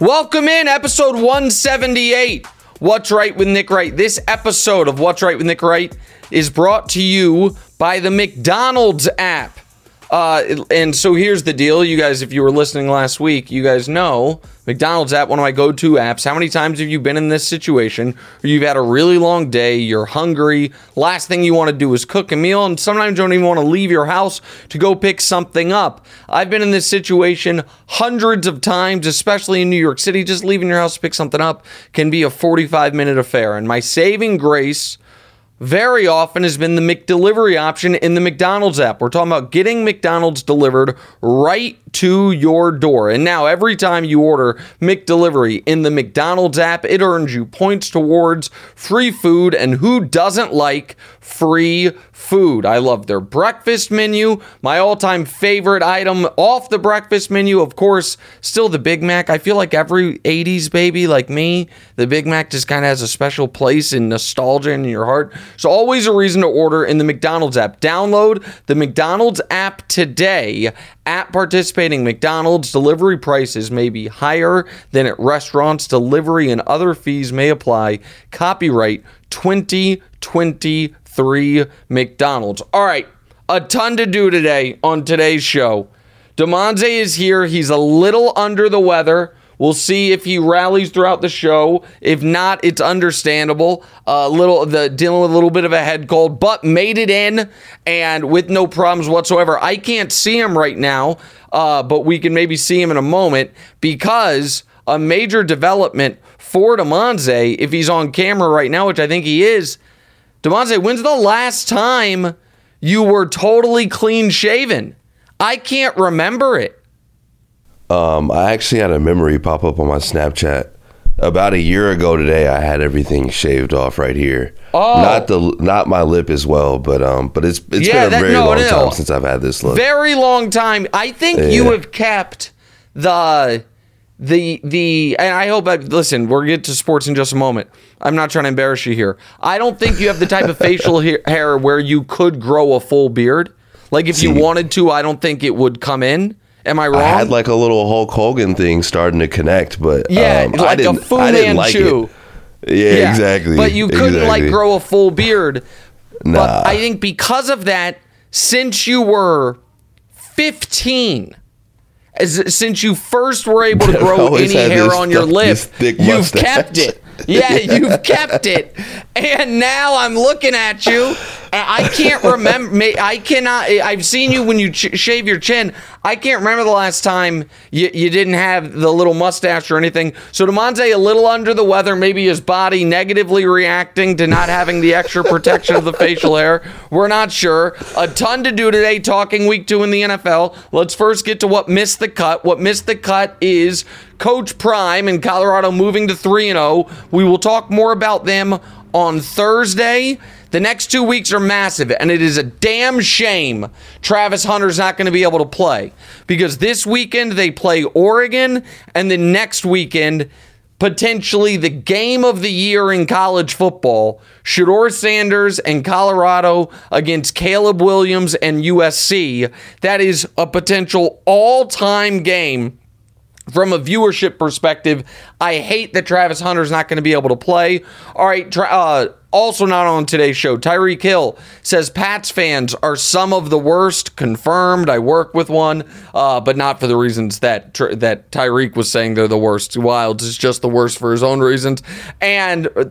Welcome in episode 178. What's right with Nick Wright? This episode of What's Right with Nick Wright is brought to you by the McDonald's app. Uh, and so here's the deal, you guys. If you were listening last week, you guys know McDonald's app, one of my go-to apps. How many times have you been in this situation where you've had a really long day, you're hungry, last thing you want to do is cook a meal, and sometimes you don't even want to leave your house to go pick something up. I've been in this situation hundreds of times, especially in New York City. Just leaving your house to pick something up can be a 45-minute affair. And my saving grace very often has been the McDelivery option in the McDonald's app. We're talking about getting McDonald's delivered right to your door. And now every time you order McDelivery in the McDonald's app, it earns you points towards free food. And who doesn't like free food? I love their breakfast menu. My all-time favorite item off the breakfast menu, of course, still the Big Mac. I feel like every 80s baby like me, the Big Mac just kind of has a special place in nostalgia in your heart. So always a reason to order in the McDonald's app. Download the McDonald's app today. At participating McDonald's, delivery prices may be higher than at restaurants. Delivery and other fees may apply. Copyright 2023 McDonald's. All right, a ton to do today on today's show. Damonza is here. He's a little under the weather. We'll see if he rallies throughout the show. If not, it's understandable. A little the dealing with a little bit of a head cold, but made it in and with no problems whatsoever. I can't see him right now, uh, but we can maybe see him in a moment because a major development for Damonza, if he's on camera right now, which I think he is. Damonza, when's the last time you were totally clean shaven? I can't remember it. Um, I actually had a memory pop up on my Snapchat. About a year ago today, I had everything shaved off right here. Oh. Not the not my lip as well, but um, but it's it's Yeah, been a that- very no, long no. time since I've had this look. Very long time. I think you have kept the the the and I hope I listen, we're get to sports in just a moment. I'm not trying to embarrass you here. I don't think you have the type of facial hair- hair where you could grow a full beard. Like if you wanted to, I don't think it would come in. Am I wrong? I had like a little Hulk Hogan thing starting to connect, but yeah, um, like a didn't, Fu I didn't like it. Yeah, exactly. But you couldn't like grow a full beard. Nah. But I think because of that, since you were 15, as, since you first were able to grow any hair on your lip, you've kept it. Yeah, you've kept it. And now I'm looking at you. I can't remember. I cannot. I've seen you when you ch- shave your chin. I can't remember the last time you, you didn't have the little mustache or anything. So Damonza a little under the weather. Maybe his body negatively reacting to not having the extra protection of the facial hair. We're not sure. A ton to do today. Talking week two in the NFL. Let's first get to what missed the cut. What missed the cut is Coach Prime in Colorado moving to 3 and 0. We will talk more about them on Thursday. The next two weeks are massive, and it is a damn shame Travis Hunter's not going to be able to play because this weekend they play Oregon, and the next weekend, potentially the game of the year in college football, Shedeur Sanders and Colorado against Caleb Williams and USC. That is a potential all time game from a viewership perspective, I hate that Travis Hunter's not going to be able to play. All right, uh, Also, not on today's show. Tyreek Hill says Pats fans are some of the worst. Confirmed. I work with one, uh, but not for the reasons that that Tyreek was saying they're the worst. Wilds is just the worst for his own reasons. And uh,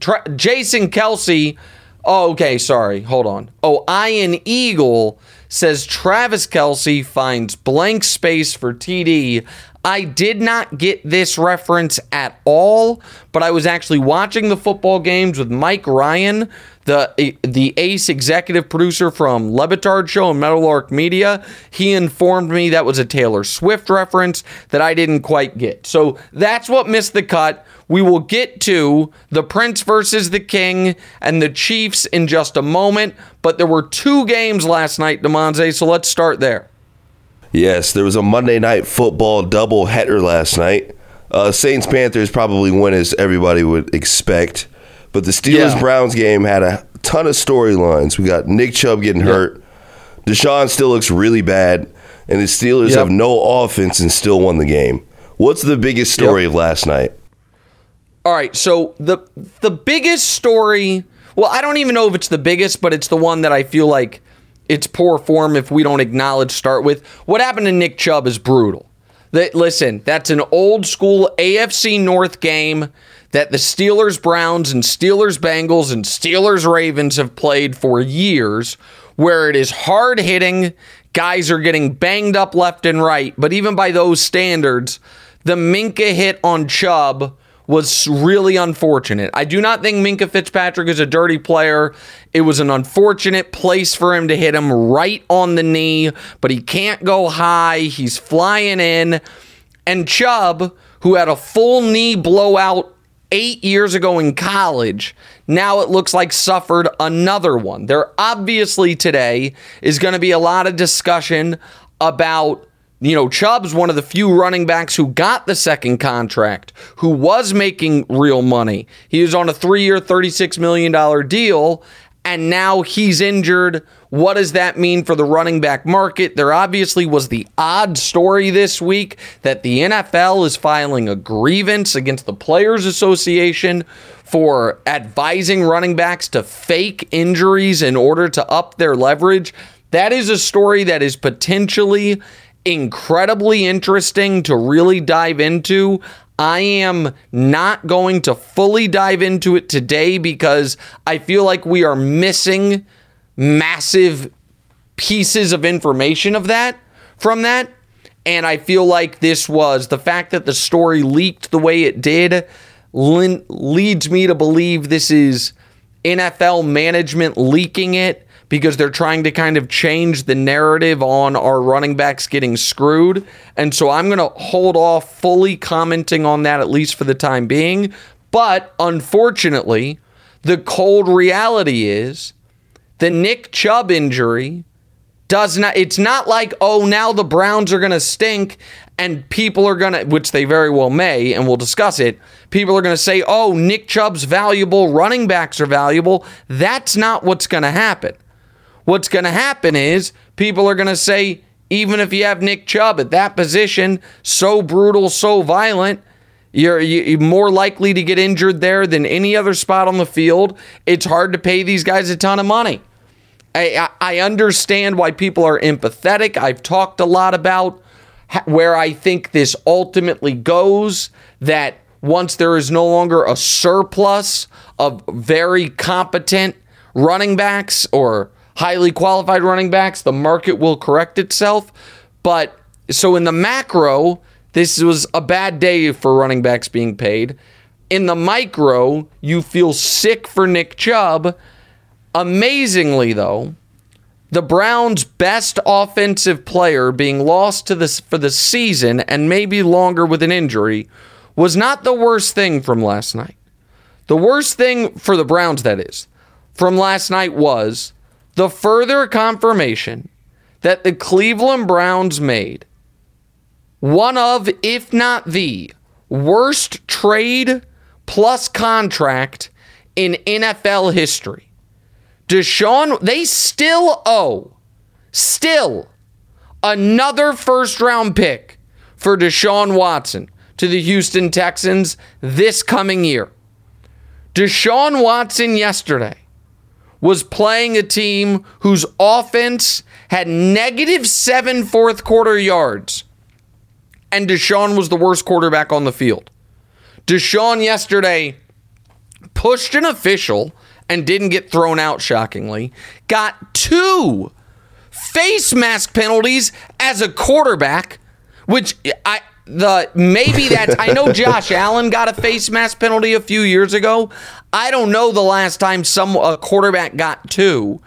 tra- Jason Kelce. Oh, okay. Sorry. Hold on. Oh, Ian Eagle says Travis Kelce finds blank space for TD. I did not get this reference at all, but I was actually watching the football games with Mike Ryan, the the ace executive producer from Le Batard Show and Meadowlark Media. He informed me that was a Taylor Swift reference that I didn't quite get. So that's what missed the cut. We will get to the Prince versus the King and the Chiefs in just a moment, but there were two games last night, Damonza, so let's start there. Yes, there was a Monday night football double header last night. Uh, Saints Panthers probably win as everybody would expect, but the Steelers Browns game had a ton of storylines. We got Nick Chubb getting yep. hurt. Deshaun still looks really bad, and the Steelers yep. have no offense and still won the game. What's the biggest story yep. of last night? All right, so the the biggest story. Well, I don't even know if it's the biggest, but it's the one that I feel like it's poor form if we don't acknowledge start with. What happened to Nick Chubb is brutal. That listen, that's an old school AFC North game that the Steelers Browns and Steelers Bengals and Steelers Ravens have played for years where it is hard hitting, guys are getting banged up left and right, but even by those standards, the Minkah hit on Chubb was really unfortunate. I do not think Minkah Fitzpatrick is a dirty player. It was an unfortunate place for him to hit him right on the knee, but he can't go high. He's flying in. And Chubb, who had a full knee blowout eight years ago in college, now it looks like suffered another one. There obviously today is going to be a lot of discussion about you know, Chubb's one of the few running backs who got the second contract, who was making real money. He was on a three year, $36 million deal, and now he's injured. What does that mean for the running back market? There obviously was the odd story this week that the NFL is filing a grievance against the Players Association for advising running backs to fake injuries in order to up their leverage. That is a story that is potentially incredibly interesting to really dive into. I am not going to fully dive into it today because I feel like we are missing massive pieces of information of that from that. And I feel like this was the fact that the story leaked the way it did leads me to believe this is NFL management leaking it because they're trying to kind of change the narrative on our running backs getting screwed. And so I'm going to hold off fully commenting on that, at least for the time being. But unfortunately, the cold reality is the Nick Chubb injury does not, it's not like, oh, now the Browns are going to stink and people are going to, which they very well may, and we'll discuss it. People are going to say, oh, Nick Chubb's valuable, running backs are valuable. That's not what's going to happen what's going to happen is people are going to say, even if you have Nick Chubb at that position, so brutal, so violent, you're, you're, more likely to get injured there than any other spot on the field. It's hard to pay these guys a ton of money. I, I understand why people are empathetic. I've talked a lot about where I think this ultimately goes that once there is no longer a surplus of very competent running backs or highly qualified running backs, the market will correct itself. But so in the macro, this was a bad day for running backs being paid. In the micro, you feel sick for Nick Chubb. Amazingly, though, the Browns' best offensive player being lost to this for the season and maybe longer with an injury was not the worst thing from last night. The worst thing for the Browns, that is, from last night was the further confirmation that the Cleveland Browns made one of, if not the worst trade plus contract in NFL history. Deshaun, they still owe, still another first round pick for Deshaun Watson to the Houston Texans this coming year. Deshaun Watson yesterday was playing a team whose offense had negative seven fourth quarter yards, and Deshaun was the worst quarterback on the field. Deshaun yesterday pushed an official and didn't get thrown out, shockingly, got two face mask penalties as a quarterback, which I the maybe that I know Josh Allen got a face mask penalty a few years ago. I don't know the last time some a quarterback got two.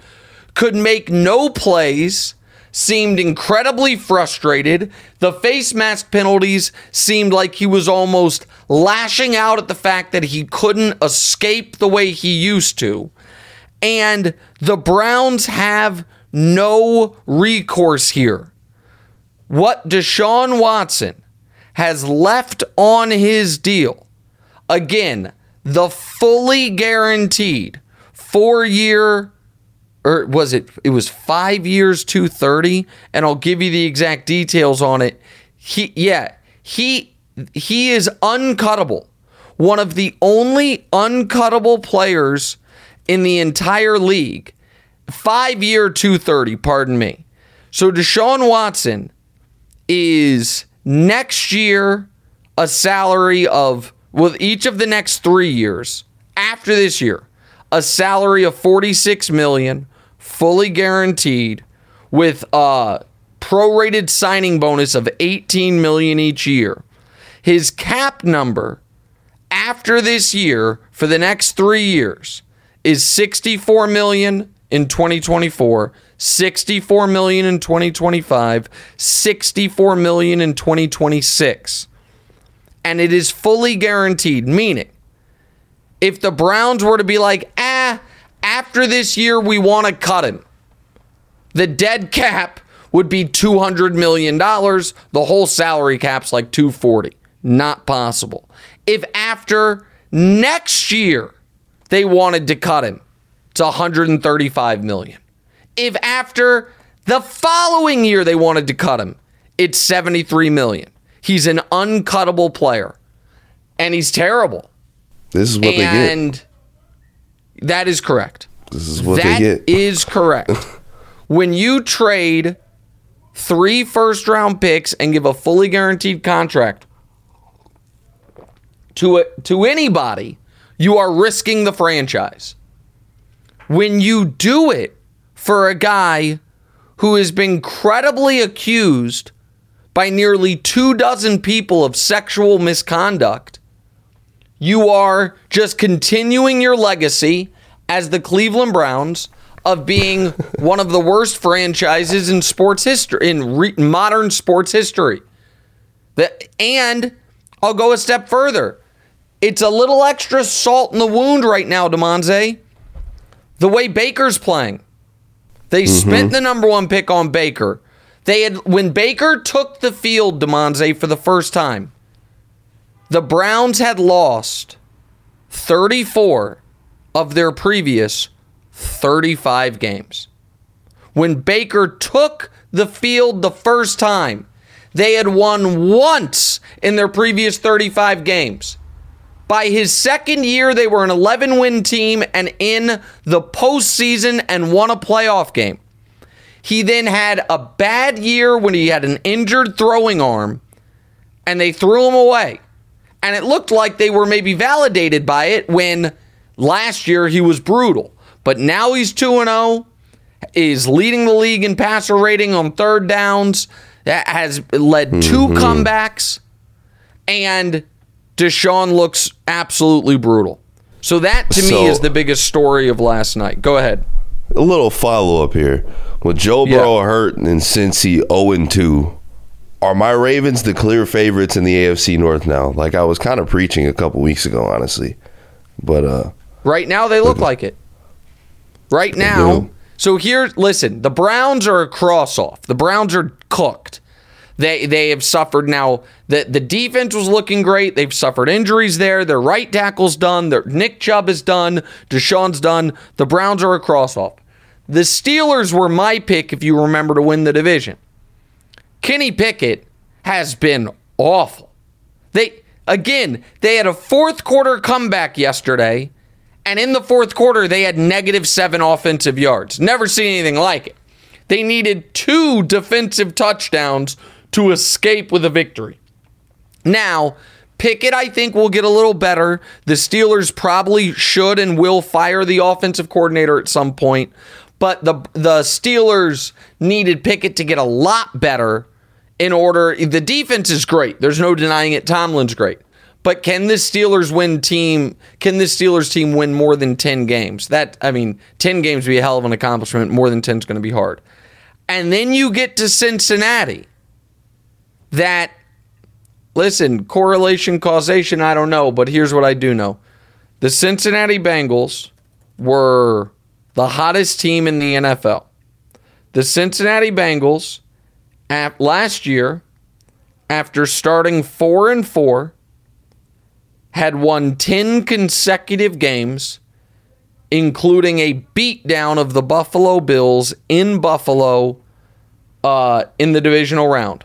Could make no plays, seemed incredibly frustrated. The face mask penalties seemed like he was almost lashing out at the fact that he couldn't escape the way he used to. And the Browns have no recourse here. What Deshaun Watson has left on his deal, again, the fully guaranteed four year, or was it, it was five years, 230, and I'll give you the exact details on it. He, yeah, he, he is uncuttable. One of the only uncuttable players in the entire league. Five year 230, pardon me. So Deshaun Watson is next year a salary of with each of the next 3 years after this year a salary of 46 million fully guaranteed with a prorated signing bonus of 18 million each year his cap number after this year for the next 3 years is 64 million in 2024 64 million in 2025, 64 million in 2026. And it is fully guaranteed, meaning if the Browns were to be like, "Ah, after this year we want to cut him." The dead cap would be 200 million dollars, the whole salary cap's like 240. Not possible. If after next year they wanted to cut him, it's 135 million if after the following year they wanted to cut him, it's 73 million. He's an uncuttable player. And he's terrible. This is what and they get. And that is correct. This is what that they get. is correct. when you trade three first round picks and give a fully guaranteed contract to a, to anybody, you are risking the franchise. When you do it for a guy who has been credibly accused by nearly two dozen people of sexual misconduct, you are just continuing your legacy as the Cleveland Browns of being one of the worst franchises in sports history in re- modern sports history. That and I'll go a step further. It's a little extra salt in the wound right now, Damonza. The way Baker's playing. They mm-hmm. spent the number one pick on Baker. They had when Baker took the field, Damonza, for the first time. The Browns had lost 34 of their previous 35 games. When Baker took the field the first time, they had won once in their previous 35 games. By his second year, they were an 11 win team and in the postseason and won a playoff game. He then had a bad year when he had an injured throwing arm and they threw him away. And it looked like they were maybe validated by it when last year he was brutal. But now he's 2 0, is leading the league in passer rating on third downs, that has led 2 mm-hmm. comebacks. And Deshaun looks absolutely brutal. So that to so, me is the biggest story of last night. Go ahead. A little follow up here. With Joe Burrow yeah. hurt and Cincy 0 2, are my Ravens the clear favorites in the AFC North now? Like I was kind of preaching a couple weeks ago, honestly. But uh right now they look like it. Right now. So here, listen, the Browns are a cross off. The Browns are cooked. They they have suffered now. The the defense was looking great. They've suffered injuries there. Their right tackle's done. Their Nick Chubb is done. Deshaun's done. The Browns are a cross off. The Steelers were my pick if you remember to win the division. Kenny Pickett has been awful. They again, they had a fourth quarter comeback yesterday And in the fourth quarter, they had negative seven offensive yards. Never seen anything like it. They needed two defensive touchdowns to escape with a victory. Now, Pickett, I think, will get a little better. The Steelers probably should and will fire the offensive coordinator at some point. But the the Steelers needed Pickett to get a lot better in order. The defense is great. There's no denying it. Tomlin's great. But can this Steelers win team? Can this Steelers team win more than ten games? That I mean, ten games would be a hell of an accomplishment. More than ten is going to be hard. And then you get to Cincinnati. That listen, correlation, causation, I don't know, but here's what I do know: the Cincinnati Bengals were the hottest team in the NFL. The Cincinnati Bengals last year, after starting four and four, had won 10 consecutive games, including a beatdown of the Buffalo Bills in Buffalo uh, in the divisional round.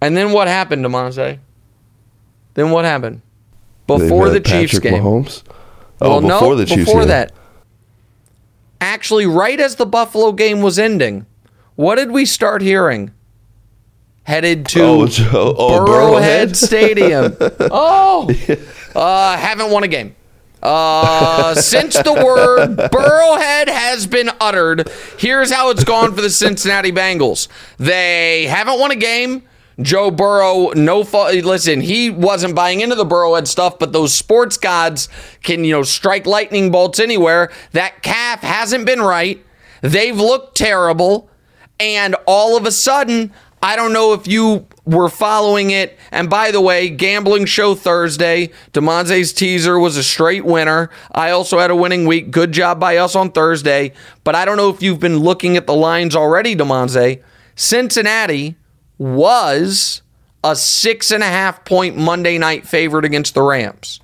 And then what happened Damonza? Then what happened? Before the Chiefs Patrick game. Mahomes? Well, Oh, before no, the Chiefs before game. that. Actually, right as the Buffalo game was ending, what did we start hearing? Headed to Oh, oh, Burrowhead Burrowhead? Stadium. oh, uh, haven't won a game. Uh, since the word Burrowhead has been uttered, here's how it's gone for the Cincinnati Bengals. They haven't won a game. Joe Burrow, no fault. Listen, he wasn't buying into the Burrowhead stuff, but those sports gods can, you know, strike lightning bolts anywhere. That calf hasn't been right. They've looked terrible. And all of a sudden, I don't know if you were following it. And by the way, gambling show Thursday, Damonza's teaser was a straight winner. I also had a winning week. Good job by us on Thursday. But I don't know if you've been looking at the lines already, Damonza. Cincinnati was a six and a half point Monday night favorite against the Rams.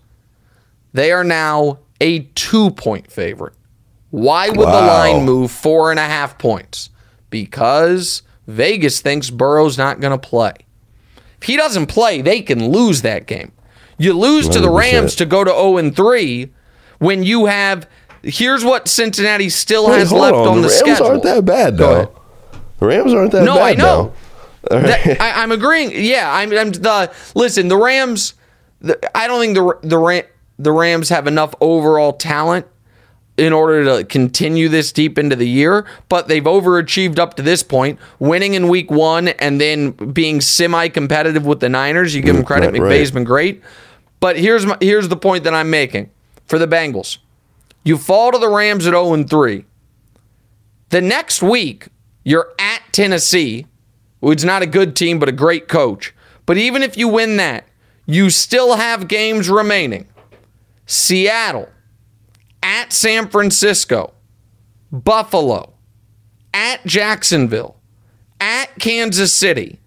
They are now a two point favorite. Why would the line move four and a half points? Because Vegas thinks Burrow's not going to play. If he doesn't play, they can lose that game. You lose to the Rams to go to 0 and 3 when you have. Here's what Cincinnati still Wait, has left on. on the, Rams schedule. aren't that bad, though. The Rams aren't that No, bad, I know. though. Right. I, I'm agreeing. Yeah, I'm, I'm the listen. The Rams. The, I don't think the the Ram, the Rams have enough overall talent in order to continue this deep into the year, but they've overachieved up to this point, winning in week one and then being semi-competitive with the Niners. You give them mm, credit. right, right. McVay's been great, but here's my, here's the point that I'm making for the Bengals. You fall to the Rams at 0 and 3. The next week, you're at Tennessee, who's not a good team, but a great coach. But even if you win that, you still have games remaining. Seattle, at San Francisco, Buffalo, at Jacksonville, at Kansas City,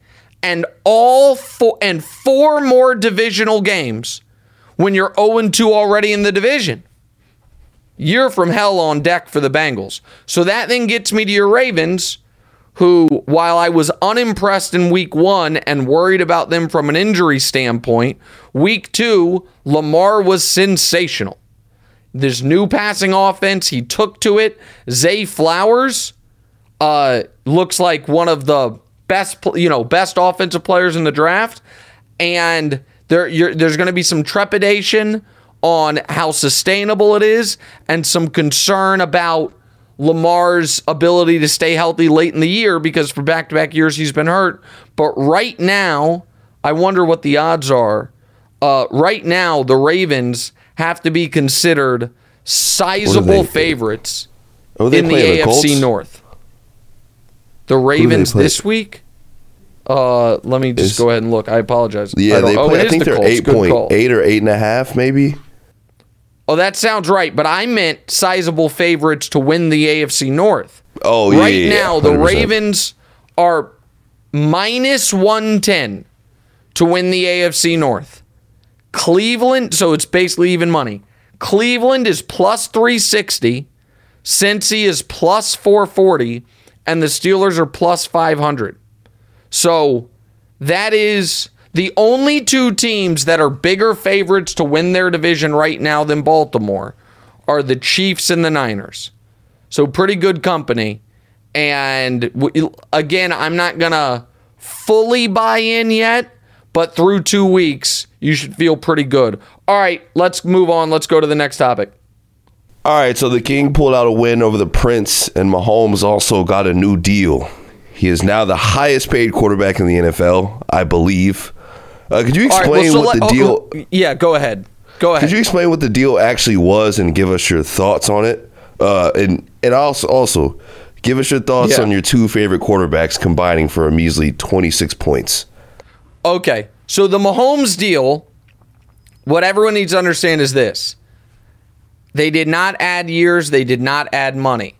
and all four and four more divisional games when you're 0 2 already in the division you're from hell on deck for the Bengals. So that then gets me to your Ravens, who, while I was unimpressed in week one and worried about them from an injury standpoint, week two, Lamar was sensational. This new passing offense, he took to it. Zay Flowers uh, looks like one of the best, you know, best offensive players in the draft, and there, there's going to be some trepidation on how sustainable it is, and some concern about Lamar's ability to stay healthy late in the year because for back-to-back years he's been hurt. But right now, I wonder what the odds are. Uh, right now, the Ravens have to be considered sizable favorites Oh, in the AFC Colts? North. The Ravens this week. Uh, let me just Is- go ahead and look. I apologize. Yeah, I they oh, play. it I think the they're Colts. eight point eight or eight and a half, maybe. Oh, that sounds right. But I meant sizable favorites to win the AFC North. Oh, yeah, right yeah, yeah, now the Ravens are minus one ten to win the AFC North. Cleveland, so it's basically even money. Cleveland is plus 360, Cincy is plus 440, and the Steelers are plus 500. So that is the only two teams that are bigger favorites to win their division right now than Baltimore are the Chiefs and the Niners. So pretty good company. And again, I'm not going to fully buy in yet, but through two weeks, you should feel pretty good. All right, let's move on. Let's go to the next topic. All right, so the King pulled out a win over the Prince, and Mahomes also got a new deal. He is now the highest paid quarterback in the NFL, I believe. Uh, could you All right, explain well, so what let- the deal? oh, yeah, go ahead. Go ahead. Could you explain what the deal actually was and give us your thoughts on it? Uh, and and also also give us your thoughts Yeah. on your two favorite quarterbacks combining for a measly 26 points. Okay. So the Mahomes deal, what everyone needs to understand is this. They did not add years, they did not add money.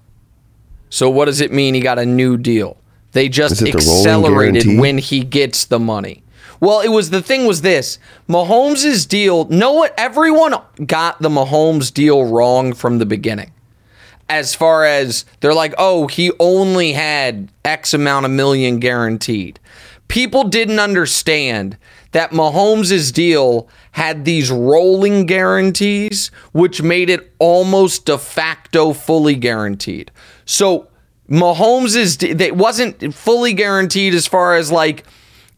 So what does it mean he got a new deal? They just the accelerated when he gets the money. Well, it was the thing was this. Mahomes' deal, know what everyone got the Mahomes deal wrong from the beginning. As far as they're like, "Oh, he only had X amount of million guaranteed." People didn't understand that Mahomes' deal had these rolling guarantees, which made it almost de facto fully guaranteed. So Mahomes' it wasn't fully guaranteed as far as like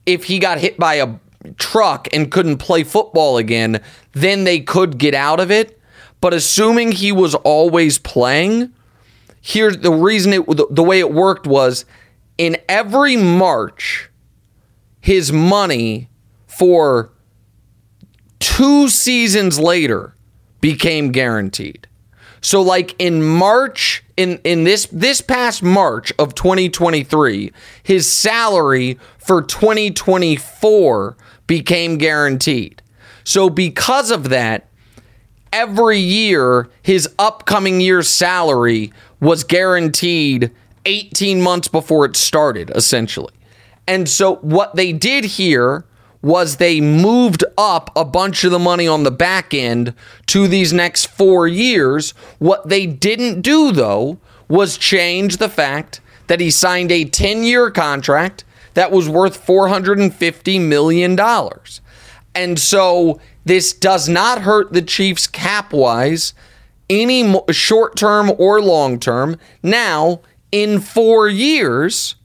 if he got hit by a truck and couldn't play football again, then they could get out of it. But assuming he was always playing, here's the reason it the, the way it worked was in every March, his money for two seasons later became guaranteed. So like in March in in this this past March of 2023, his salary for 2024 became guaranteed. So because of that, every year his upcoming year's salary was guaranteed 18 months before it started essentially. And so what they did here was they moved up a bunch of the money on the back end to these next 4 years. What they didn't do though was change the fact that he signed a 10-year contract that was worth 450 million dollars. And so this does not hurt the Chiefs cap wise any short term or long term. Now, in four years,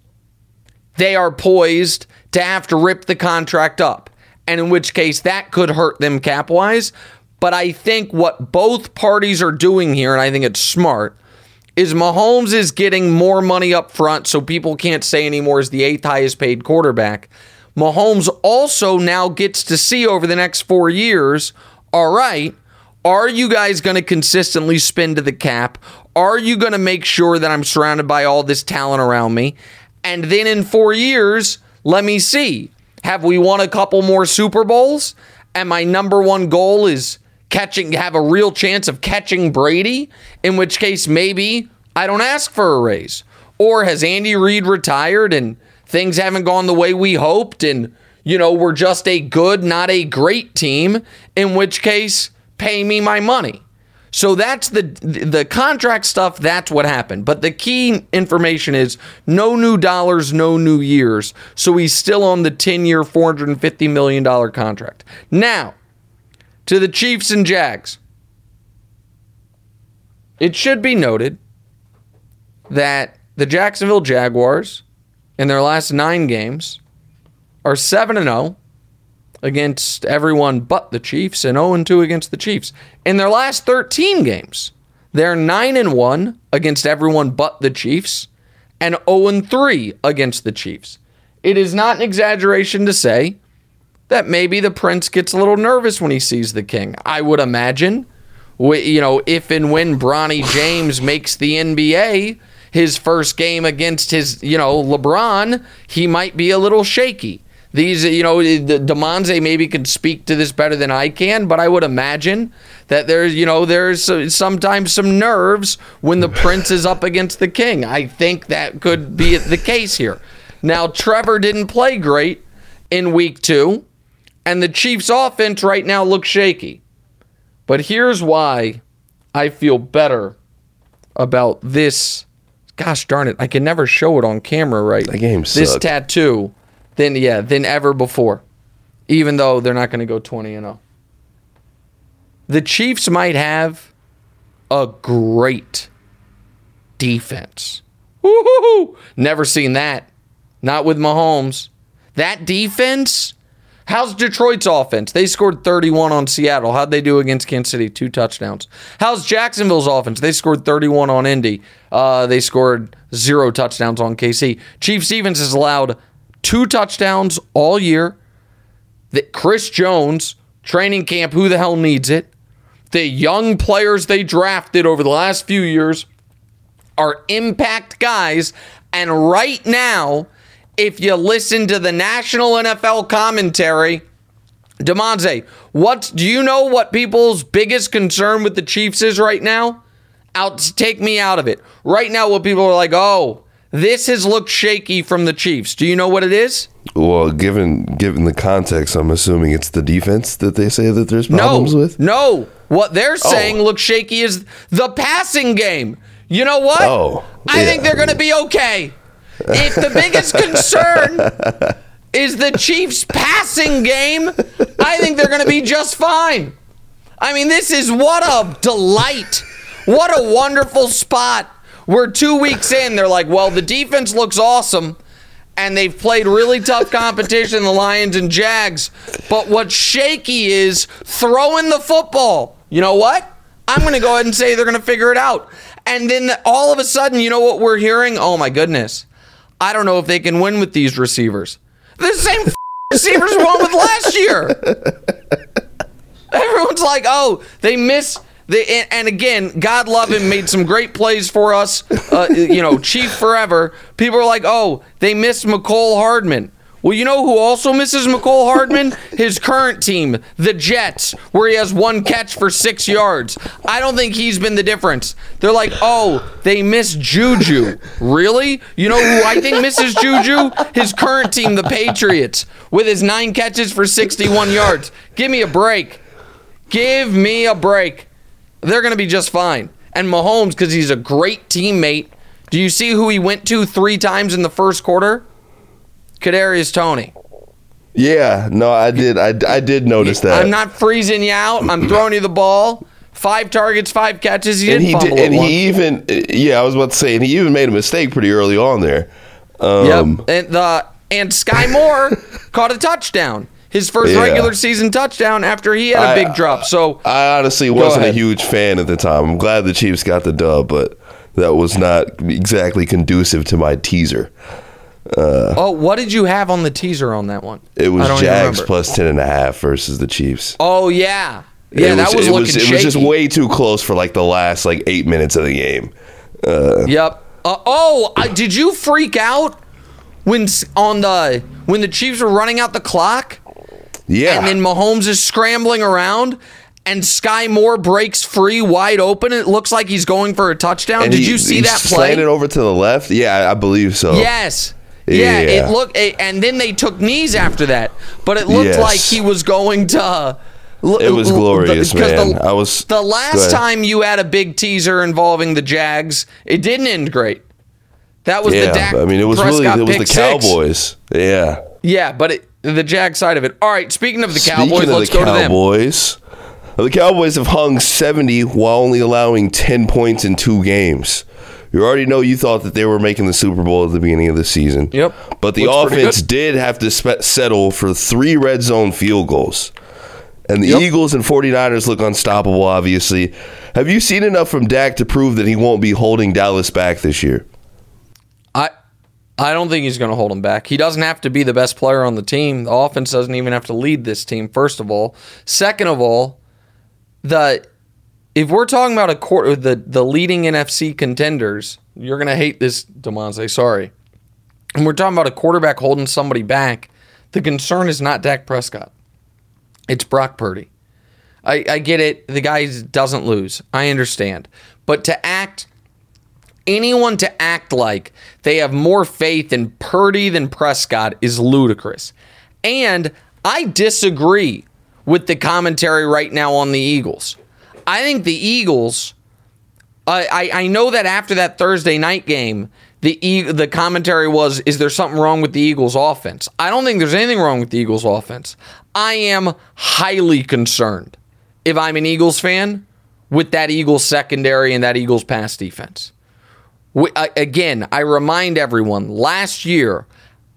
they are poised to have to rip the contract up. And in which case, that could hurt them cap wise. But I think what both parties are doing here, and I think it's smart, is Mahomes is getting more money up front, so people can't say anymore is the eighth highest paid quarterback. Mahomes also now gets to see over the next four years all right, are you guys going to consistently spin to the cap? Are you going to make sure that I'm surrounded by all this talent around me? And then in four years, let me see. Have we won a couple more Super Bowls? And my number one goal is catching, have a real chance of catching Brady, in which case maybe I don't ask for a raise. Or has Andy Reid retired and things haven't gone the way we hoped and, you know, we're just a good, not a great team, in which case pay me my money. So that's the the contract stuff. That's what happened. But the key information is no new dollars, no new years. So he's still on the ten year, four hundred and fifty million dollar contract. Now, to the Chiefs and Jags. It should be noted that the Jacksonville Jaguars, in their last nine games, are seven and zero against everyone but the Chiefs and 0 2 against the Chiefs. In their last 13 games, they're 9 and 1 against everyone but the Chiefs and 0 3 against the Chiefs. It is not an exaggeration to say that maybe the prince gets a little nervous when he sees the king. I would imagine, you know, if and when Bronny James makes the NBA, his first game against his, you know, LeBron, he might be a little shaky. These, you know, the Damonza maybe can speak to this better than I can, but I would imagine that there's, you know, there's uh, sometimes some nerves when the prince is up against the king. I think that could be the case here. Now, Trevor didn't play great in week two, and the Chiefs' offense right now looks shaky. But here's why I feel better about this. Gosh darn it, I can never show it on camera right. That game This tattoo than yeah, than ever before. Even though they're not going to go 20 and 0. The Chiefs might have a great defense. Woo-hoo-hoo. Never seen that. Not with Mahomes. That defense. How's Detroit's offense? They scored 31 on Seattle. How'd they do against Kansas City? Two touchdowns. How's Jacksonville's offense? They scored 31 on Indy. Uh, they scored zero touchdowns on KC. Chief Stevens has allowed two touchdowns all year. That Chris Jones, training camp, who the hell needs it? The young players they drafted over the last few years are impact guys. And right now, if you listen to the national NFL commentary, Damonza, what do you know what people's biggest concern with the Chiefs is right now? Out take me out of it. Right now, what people are like, oh, this has looked shaky from the Chiefs. Do you know what it is? Well, given given the context, I'm assuming it's the defense that they say that there's No, problems with. no. What they're oh. saying Oh. looks shaky is the passing game. You know what? Oh, I yeah. think they're going to be okay. If the biggest concern is the Chiefs' passing game, I think they're going to be just fine. I mean, this is what a delight. What a wonderful spot. We're two weeks in. They're like, well, the defense looks awesome, and they've played really tough competition, the Lions and Jags. But what's shaky is throwing the football. You know what? I'm going to go ahead and say they're going to figure it out. And then all of a sudden, you know what we're hearing? Oh my goodness. I don't know if they can win with these receivers. The same receivers won with last year. Everyone's like, oh, they miss. And, and again, God love him, made some great plays for us. Uh, you know, Chief forever. People are like, oh, they missed Mecole Hardman. Well, you know who also misses Mecole Hardman? His current team, the Jets, where he has one catch for six yards. I don't think he's been the difference. They're like, oh, they miss Juju. Really? You know who I think misses Juju? His current team, the Patriots, with his nine catches for 61 yards. Give me a break. Give me a break. They're going to be just fine. And Mahomes, because he's a great teammate. Do you see who he went to three times in the first quarter? Kadarius Toney. Yeah, no, I did. I, I did notice that. I'm not freezing you out. I'm throwing you the ball. Five targets, five catches. He and didn't he did, and he even yeah, I was about to say, and he even made a mistake pretty early on there. Um, Yep. And the and Sky Moore caught a touchdown. His first Yeah. regular season touchdown after he had a I- big drop. So I honestly wasn't a huge fan at the time. I'm glad the Chiefs got the dub, but that was not exactly conducive to my teaser. Oh, what did you have on the teaser on that one? It was I don't even Jags plus ten and a half versus the Chiefs. Oh yeah, yeah. it that was it looking was, it was just way too close for like the last like eight minutes of the game. Yep. Uh, oh, I, did you freak out when on the when the Chiefs were running out the clock Yeah, and then Mahomes is scrambling around and Sky Moore breaks free wide open? It looks like he's going for a touchdown. And did he- you see that play? Slanted over to the left. Yeah, I believe so. Yes. Yeah, Yeah. it looked, and then they took knees after that, but it looked Yes. like he was going to. It was glorious, because man. The, I was- the last time you had a big teaser involving the Jags, it didn't end great. That was yeah. the Dak I mean, it was Prescott really it was the six. Cowboys. Yeah. Yeah, but it, the Jag side of it. All right, speaking of the Speaking Cowboys, of let's the go to them. Cowboys, the Cowboys have hung 70 while only allowing 10 points in two games. You already know you thought that they were making the Super Bowl at the beginning of the season. Yep. But the Looks offense did have to spe- settle for three red zone field goals. And the Yep. Eagles and 49ers look unstoppable, obviously. Have you seen enough from Dak to prove that he won't be holding Dallas back this year? I don't think he's going to hold him back. He doesn't have to be the best player on the team. The offense doesn't even have to lead this team. First of all, second of all, the if we're talking about a quarter the the leading NFC contenders, you're going to hate this, Damonza. Sorry, and we're talking about a quarterback holding somebody back. The concern is not Dak Prescott. It's Brock Purdy. I, I get it. The guy doesn't lose. I understand. But to act anyone to act like they have more faith in Purdy than Prescott is ludicrous. And I disagree with the commentary right now on the Eagles. I think the Eagles. I, I know that after that Thursday night game, the e- the commentary was, "Is there something wrong with the Eagles' offense?" I don't think there's anything wrong with the Eagles' offense. I am highly concerned if I'm an Eagles fan with that Eagles secondary and that Eagles pass defense. We, uh, again, I remind everyone last year,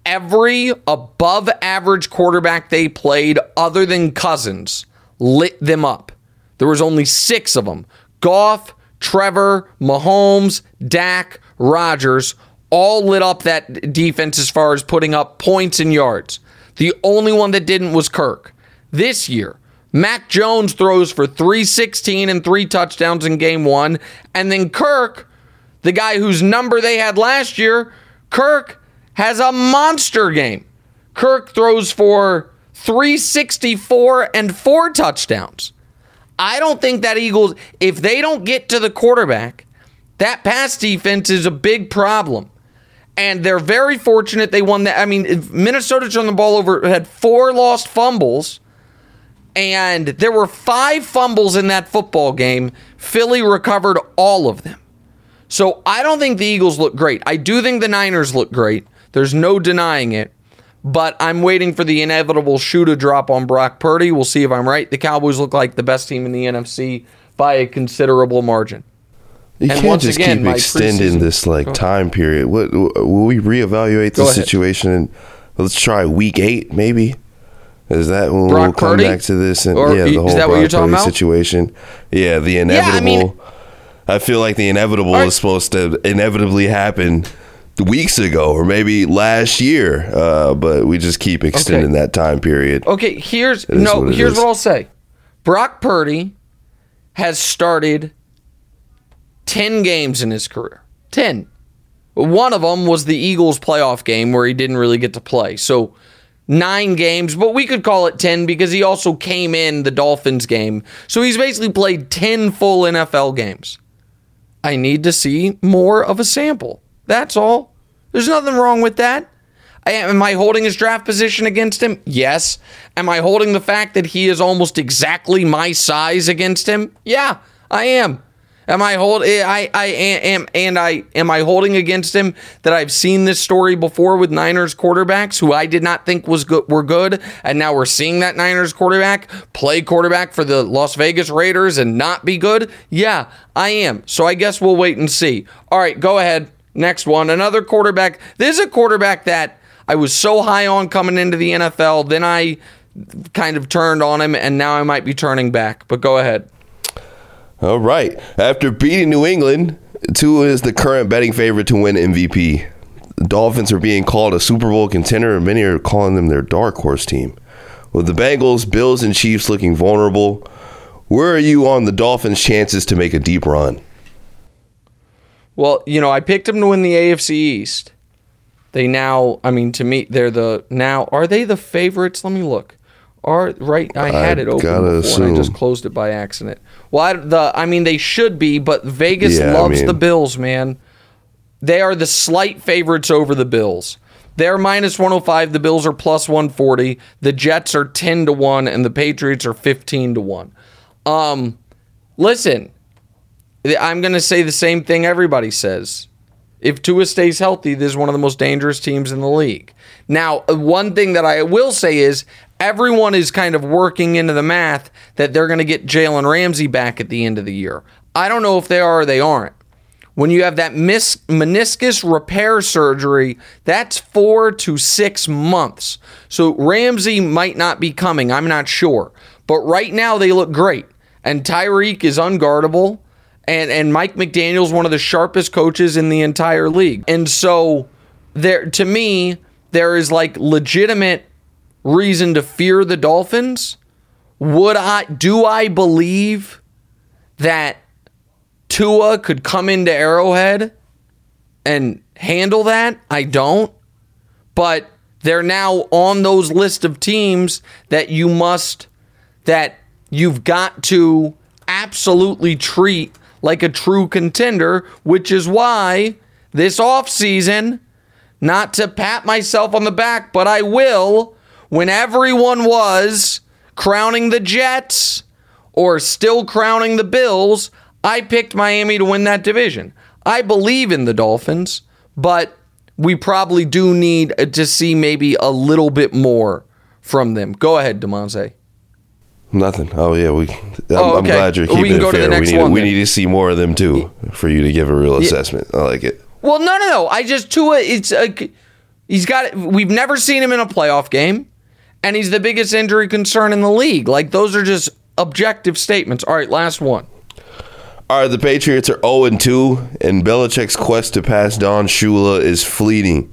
every above average quarterback they played, other than Cousins, lit them up. There was only six of them Goff, Trevor, Mahomes, Dak, Rodgers, all lit up that defense as far as putting up points and yards. The only one that didn't was Kirk. This year, Mac Jones throws for 316 and three touchdowns in game one. And then Kirk, the guy whose number they had last year, Kirk has a monster game. Kirk throws for 364 and four touchdowns. I don't think that Eagles, if they don't get to the quarterback, that pass defense is a big problem. And they're very fortunate they won that. I mean, Minnesota turned the ball over, had four lost fumbles and there were five fumbles in that football game. Philly recovered all of them. So I don't think the Eagles look great. I do think the Niners look great. There's no denying it. But I'm waiting for the inevitable shoe to drop on Brock Purdy. We'll see if I'm right. The Cowboys look like the best team in the NFC by a considerable margin. You and can't just again, keep extending this like time period. What will we reevaluate the situation and let's try week eight maybe? Is that when Brock we'll come Purdy? back to this? And, or, yeah, the whole Brock Purdy situation. Yeah, the inevitable. Yeah, I, mean, I, feel like the inevitable is supposed to inevitably happen weeks ago or maybe last year, uh, but we just keep extending okay. that time period. Okay, here's no. What here's is. what I'll say. Brock Purdy has started ten games in his career. Ten. One of them was the Eagles playoff game where he didn't really get to play. So nine games, but we could call it 10 because he also came in the Dolphins game. So he's basically played 10 full NFL games. I need to see more of a sample. That's all. There's nothing wrong with that. Am I holding his draft position against him? Yes. Am I holding the fact that he is almost exactly my size against him? Yeah, I am. Am I hold? Eh, I I am and I am I holding against him that I've seen this story before with Niners quarterbacks who I did not think was good were good, and now we're seeing that Niners quarterback play quarterback for the Las Vegas Raiders and not be good. Yeah, I am. So I guess we'll wait and see. All right, go ahead. Next one, another quarterback. This is a quarterback that I was so high on coming into the NFL. Then I kind of turned on him, and now I might be turning back. But go ahead. All right. After beating New England, Tua is the current betting favorite to win MVP. The Dolphins are being called a Super Bowl contender, and many are calling them their dark horse team. With the Bengals, Bills, and Chiefs looking vulnerable, where are you on the Dolphins' chances to make a deep run? Well, you know, I picked them to win the AFC East. They now, I mean, to me, they're the now. Are they the favorites? Let me look are right. I had I it open before assume. and I just closed it by accident. Well, I, the I mean they should be, but Vegas yeah, loves I mean, the Bills, man. They are the slight favorites over the Bills. They're minus 105. The Bills are plus 140. The Jets are 10 to 1 and the Patriots are 15 to 1. Um listen, I'm going to say the same thing everybody says. If Tua stays healthy, this is one of the most dangerous teams in the league. Now, one thing that I will say is everyone is kind of working into the math that they're going to get Jalen Ramsey back at the end of the year. I don't know if they are or they aren't. When you have that mis- meniscus repair surgery, that's four to six months. So Ramsey might not be coming. I'm not sure. But right now, they look great. And Tyreek is unguardable. And, and Mike McDaniel's one of the sharpest coaches in the entire league. And so there to me, there is like legitimate reason to fear the Dolphins? Would I do I believe that Tua could come into Arrowhead and handle that? I don't. But they're now on those list of teams that you must that you've got to absolutely treat like a true contender, which is why this offseason, not to pat myself on the back, but I will when everyone was crowning the Jets or still crowning the Bills, I picked Miami to win that division. I believe in the Dolphins, but we probably do need to see maybe a little bit more from them. Go ahead, Damonza. Nothing. Oh yeah, we. I'm, Oh, I'm okay. glad you're We keeping can it go to the fair. next we need, one we then. need to see more of them too for you to give a real assessment. I like it. Well, no, no, no. I just Tua. It's a, he's got. We've never seen him in a playoff game, and he's the biggest injury concern in the league. Like those are just objective statements. All right, last one. All right, the Patriots are 0 2, and Belichick's quest to pass Don Shula is fleeting.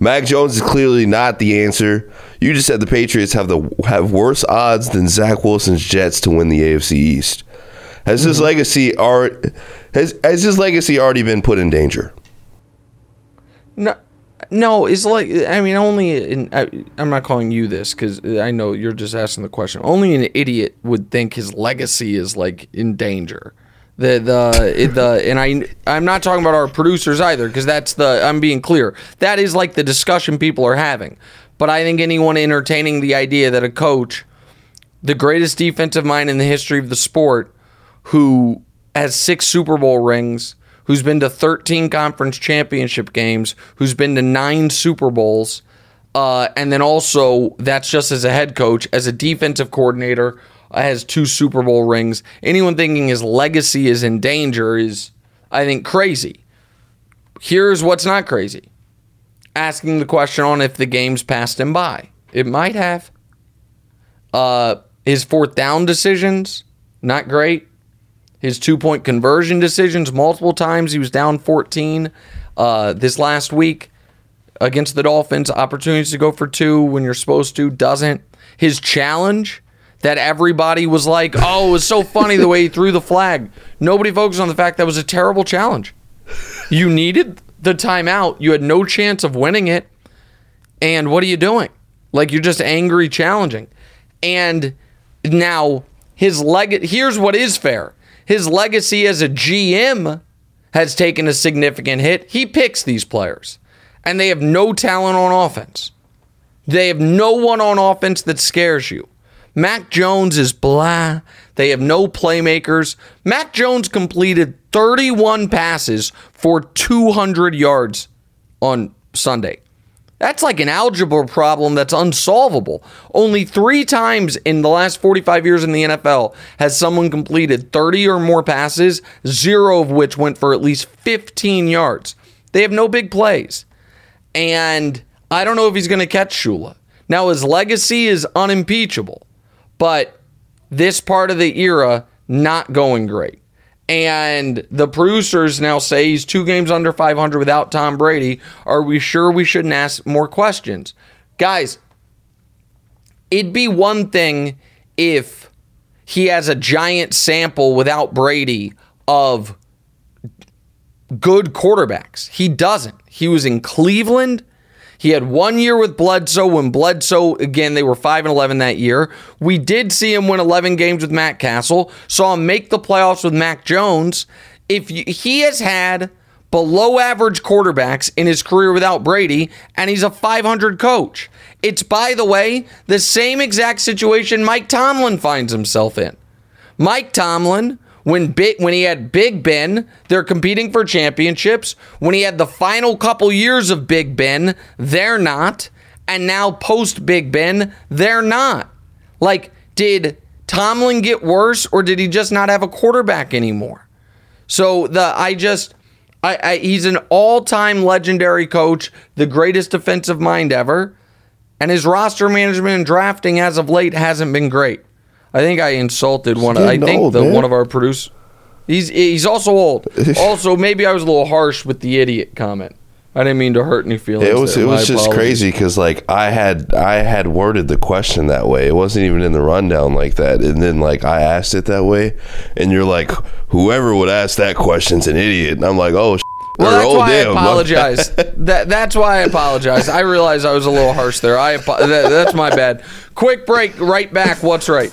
Mac Jones is clearly not the answer. You just said the Patriots have the have worse odds than Zach Wilson's Jets to win the AFC East. Has his mm-hmm. legacy art has has his legacy already been put in danger? No, no. It's like I mean, only. In, I, I'm not calling you this because I know you're just asking the question. Only an idiot would think his legacy is like in danger. The the the and I I'm not talking about our producers either because that's the I'm being clear. That is like the discussion people are having. But I think anyone entertaining the idea that a coach, the greatest defensive mind in the history of the sport, who has six Super Bowl rings, who's been to 13 conference championship games, who's been to nine Super Bowls, uh, and then also that's just as a head coach, as a defensive coordinator, uh, has two Super Bowl rings. Anyone thinking his legacy is in danger is, I think, crazy. Here's what's not crazy asking the question on if the game's passed him by. It might have. Uh, his fourth down decisions, not great. His two point conversion decisions, multiple times he was down 14 uh, this last week against the Dolphins. Opportunities to go for two when you're supposed to, doesn't. His challenge that everybody was like, oh, it was so funny the way he threw the flag. Nobody focused on the fact that was a terrible challenge. You needed the timeout, you had no chance of winning it. And what are you doing? Like you're just angry challenging. And now his leg here's what is fair. His legacy as a GM has taken a significant hit. He picks these players and they have no talent on offense. They have no one on offense that scares you. Mac Jones is blah. They have no playmakers. Mac Jones completed 31 passes for 200 yards on Sunday. That's like an algebra problem that's unsolvable. Only three times in the last 45 years in the NFL has someone completed 30 or more passes, zero of which went for at least 15 yards. They have no big plays. And I don't know if he's going to catch Shula. Now, his legacy is unimpeachable, but this part of the era, not going great. And the producers now say he's two games under 500 without Tom Brady. Are we sure we shouldn't ask more questions? Guys, it'd be one thing if he has a giant sample without Brady of good quarterbacks. He doesn't. He was in Cleveland. He had one year with Bledsoe when Bledsoe, again, they were 5 and 11 that year. We did see him win 11 games with Matt Cassel, saw him make the playoffs with Mac Jones. If you, he has had below average quarterbacks in his career without Brady, and he's a 500 coach. It's, by the way, the same exact situation Mike Tomlin finds himself in. Mike Tomlin, when big, when he had Big Ben, they're competing for championships. When he had the final couple years of Big Ben, they're not. And now post Big Ben, they're not. Like, did Tomlin get worse or did he just not have a quarterback anymore? So the I just I, I he's an all-time legendary coach, the greatest defensive mind ever, and his roster management and drafting as of late hasn't been great. I think I insulted one. I think old, the man. one of our producers. He's he's also old. also, maybe I was a little harsh with the idiot comment. I didn't mean to hurt any feelings. It was there. it My was just apologies. crazy because like I had I had worded the question that way. It wasn't even in the rundown like that, and then like I asked it that way, and you're like, whoever would ask that question's an idiot. And I'm like, oh, sh- Well, that's oh, why damn, I apologize. that that's why I apologize. I realize I was a little harsh there. I that, that's my bad. Quick break. Right back. What's right?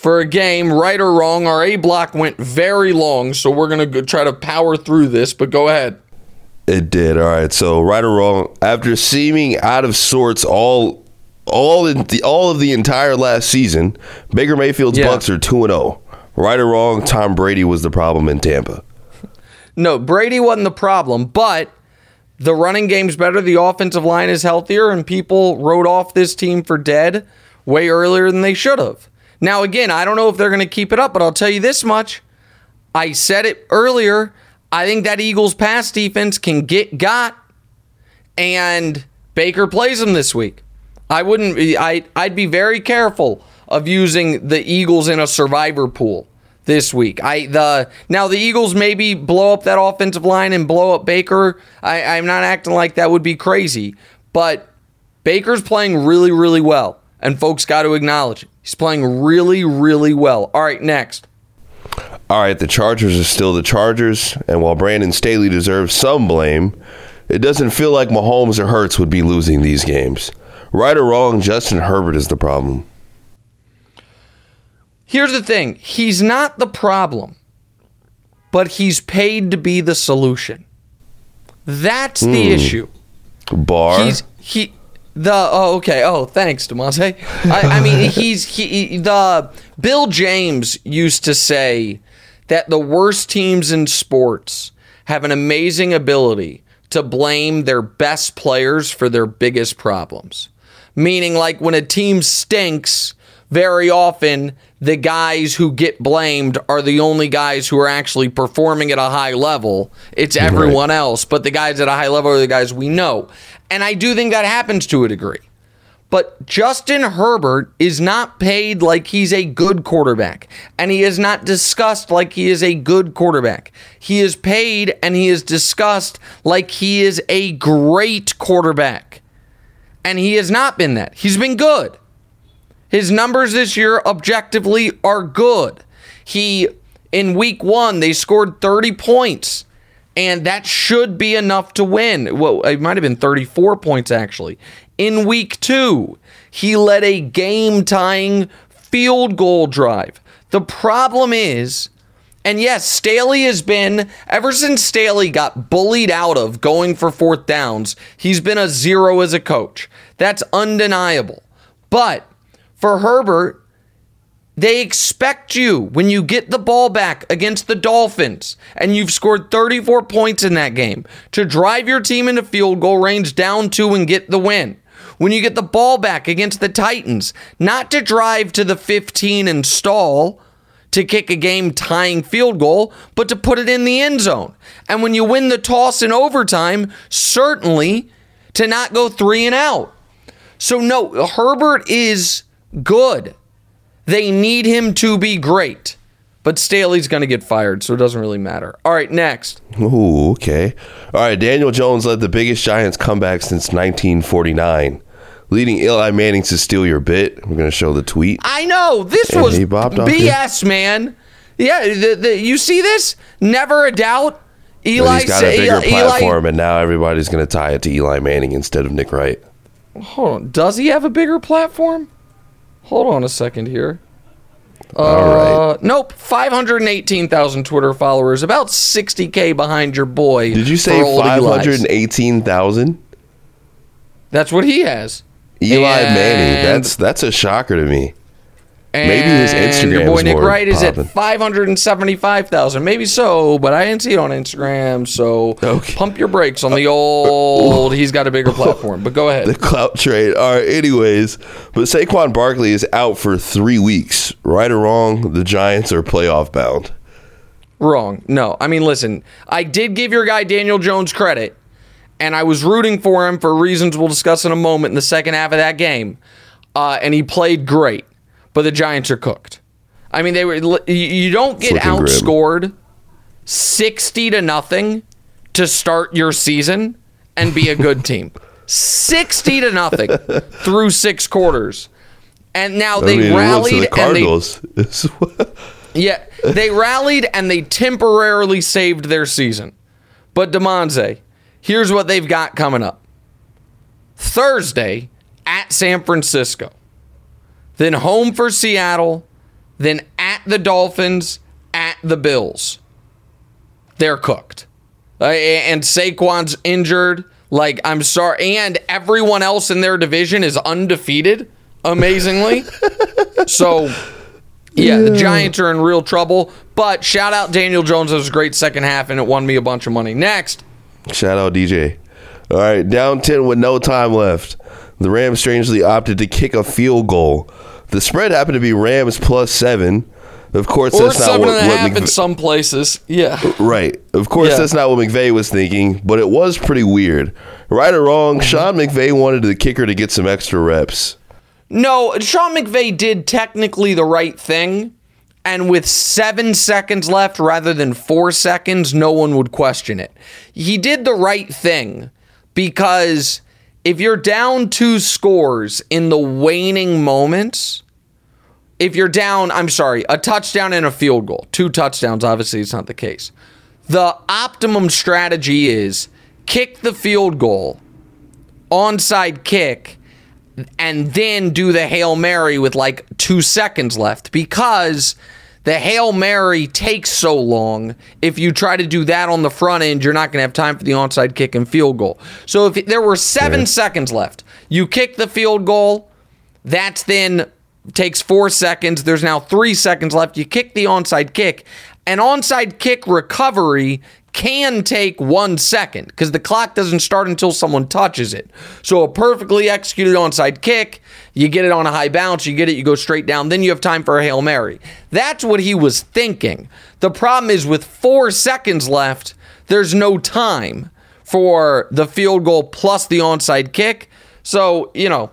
for a game, right or wrong. Our A block went very long, so we're going to try to power through this, but go ahead. It did. All right. So right or wrong, after seeming out of sorts all all in the, all of the entire last season, Baker Mayfield's Yeah. Bucks are 2 and 0. Right or wrong, Tom Brady was the problem in Tampa. No, Brady wasn't the problem, but the running game's better. The offensive line is healthier, and people wrote off this team for dead way earlier than they should have. Now, again, I don't know if they're going to keep it up, but I'll tell you this much. I said it earlier. I think that Eagles pass defense can get got, and Baker plays them this week. I wouldn't. I I'd be very careful of using the Eagles in a survivor pool this week. I the now the Eagles maybe blow up that offensive line and blow up Baker. I, I'm not acting like that would be crazy, but Baker's playing really really well, and folks got to acknowledge it. He's playing really really well. All right, next. All right, the Chargers are still the Chargers, and while Brandon Staley deserves some blame, it doesn't feel like Mahomes or Hurts would be losing these games. Right or wrong, Justin Herbert is the problem. Here's the thing he's not the problem, but he's paid to be the solution. That's the hmm. issue. Bar. He's he the oh okay oh thanks Damonza. I, I mean he's he, he- the Bill James used to say that the worst teams in sports have an amazing ability to blame their best players for their biggest problems. Meaning like when a team stinks, very often the guys who get blamed are the only guys who are actually performing at a high level. It's everyone else, but the guys at a high level are the guys we know. And I do think that happens to a degree. But Justin Herbert is not paid like he's a good quarterback, and he is not discussed like he is a good quarterback. He is paid and he is discussed like he is a great quarterback. And he has not been that. He's been good. His numbers this year objectively are good. He in week 1 they scored 30 points and that should be enough to win. Well, it might have been 34 points actually. In week 2, he led a game-tying field goal drive. The problem is and yes, Staley has been, ever since Staley got bullied out of going for fourth downs, he's been a zero as a coach. That's undeniable. But for Herbert, they expect you when you get the ball back against the Dolphins and you've scored 34 points in that game to drive your team into field goal range down two and get the win. When you get the ball back against the Titans, not to drive to the 15 and stall to kick a game tying field goal, but to put it in the end zone. And when you win the toss in overtime, certainly to not go three and out. So, no, Herbert is good. They need him to be great. But Staley's going to get fired, so it doesn't really matter. All right, next. Ooh, okay. All right, Daniel Jones led the biggest Giants comeback since 1949, leading Eli Manning to steal your bit. We're going to show the tweet. I know this And was he bopped off BS, man. Yeah, the, the, you see this? Never a doubt. Eli he's got a bigger Eli- platform, and now everybody's going to tie it to Eli Manning instead of Nick Wright. Hold on. Does he have a bigger platform? Hold on a second here. All right. Uh, nope. 518,000 Twitter followers. About 60K behind your boy. Did you say 518,000? That's what he has. Eli Manning. And- That's that's a shocker to me. Maybe his And Instagram Your boy is Nick Wright is poppin'. at 575,000. Maybe so, but I didn't see it on Instagram. So Okay. pump your brakes on the old. He's got a bigger platform. But go ahead. The clout trade. All right, anyways. But Saquon Barkley is out for three weeks. Right or wrong, the Giants are playoff bound. Wrong. No. I mean, listen, I did give your guy Daniel Jones credit, and I was rooting for him for reasons we'll discuss in a moment in the second half of that game. Uh, and he played great, but the Giants are cooked. I mean, they were. you- don't get looking grim. outscored sixty to nothing to start your season and be a good team. Sixty to nothing through six quarters, and now I they mean, went to rallied the and they yeah, they rallied and they temporarily saved their season. But Damonza, here's what they've got coming up Thursday at San Francisco, then home for Seattle, then at the Dolphins, at the Bills. They're cooked. Uh, and Saquon's injured. Like, I'm sorry. And everyone else in their division is undefeated, amazingly. so, yeah, the Giants are in real trouble. But shout out Daniel Jones. It was a great second half, and it won me a bunch of money. Next. Shout out DJ. All right, down 10 with no time left. The Rams strangely opted to kick a field goal. The spread happened to be Rams plus seven. Of course, Or that's not what, and a what half in McVay, some places. Yeah. right. Of course, Yeah. that's not what McVay was thinking, but it was pretty weird. Right or wrong, Mm-hmm. Sean McVay wanted the kicker to get some extra reps. No, Sean McVay did technically the right thing. And with seven seconds left rather than four seconds, no one would question it. He did the right thing because if you're down two scores in the waning moments, if you're down, I'm sorry, a touchdown and a field goal, two touchdowns, obviously it's not the case. The optimum strategy is kick the field goal, onside kick, and then do the Hail Mary with like two seconds left because the Hail Mary takes so long. If you try to do that on the front end, you're not going to have time for the onside kick and field goal. So if there were seven seconds left, you kick the field goal, that's then takes four seconds. There's now three seconds left. You kick the onside kick. An onside kick recovery can take one second because the clock doesn't start until someone touches it. So a perfectly executed onside kick, you get it on a high bounce, you get it, you go straight down, then you have time for a Hail Mary. That's what he was thinking. The problem is with four seconds left, there's no time for the field goal plus the onside kick. So, you know,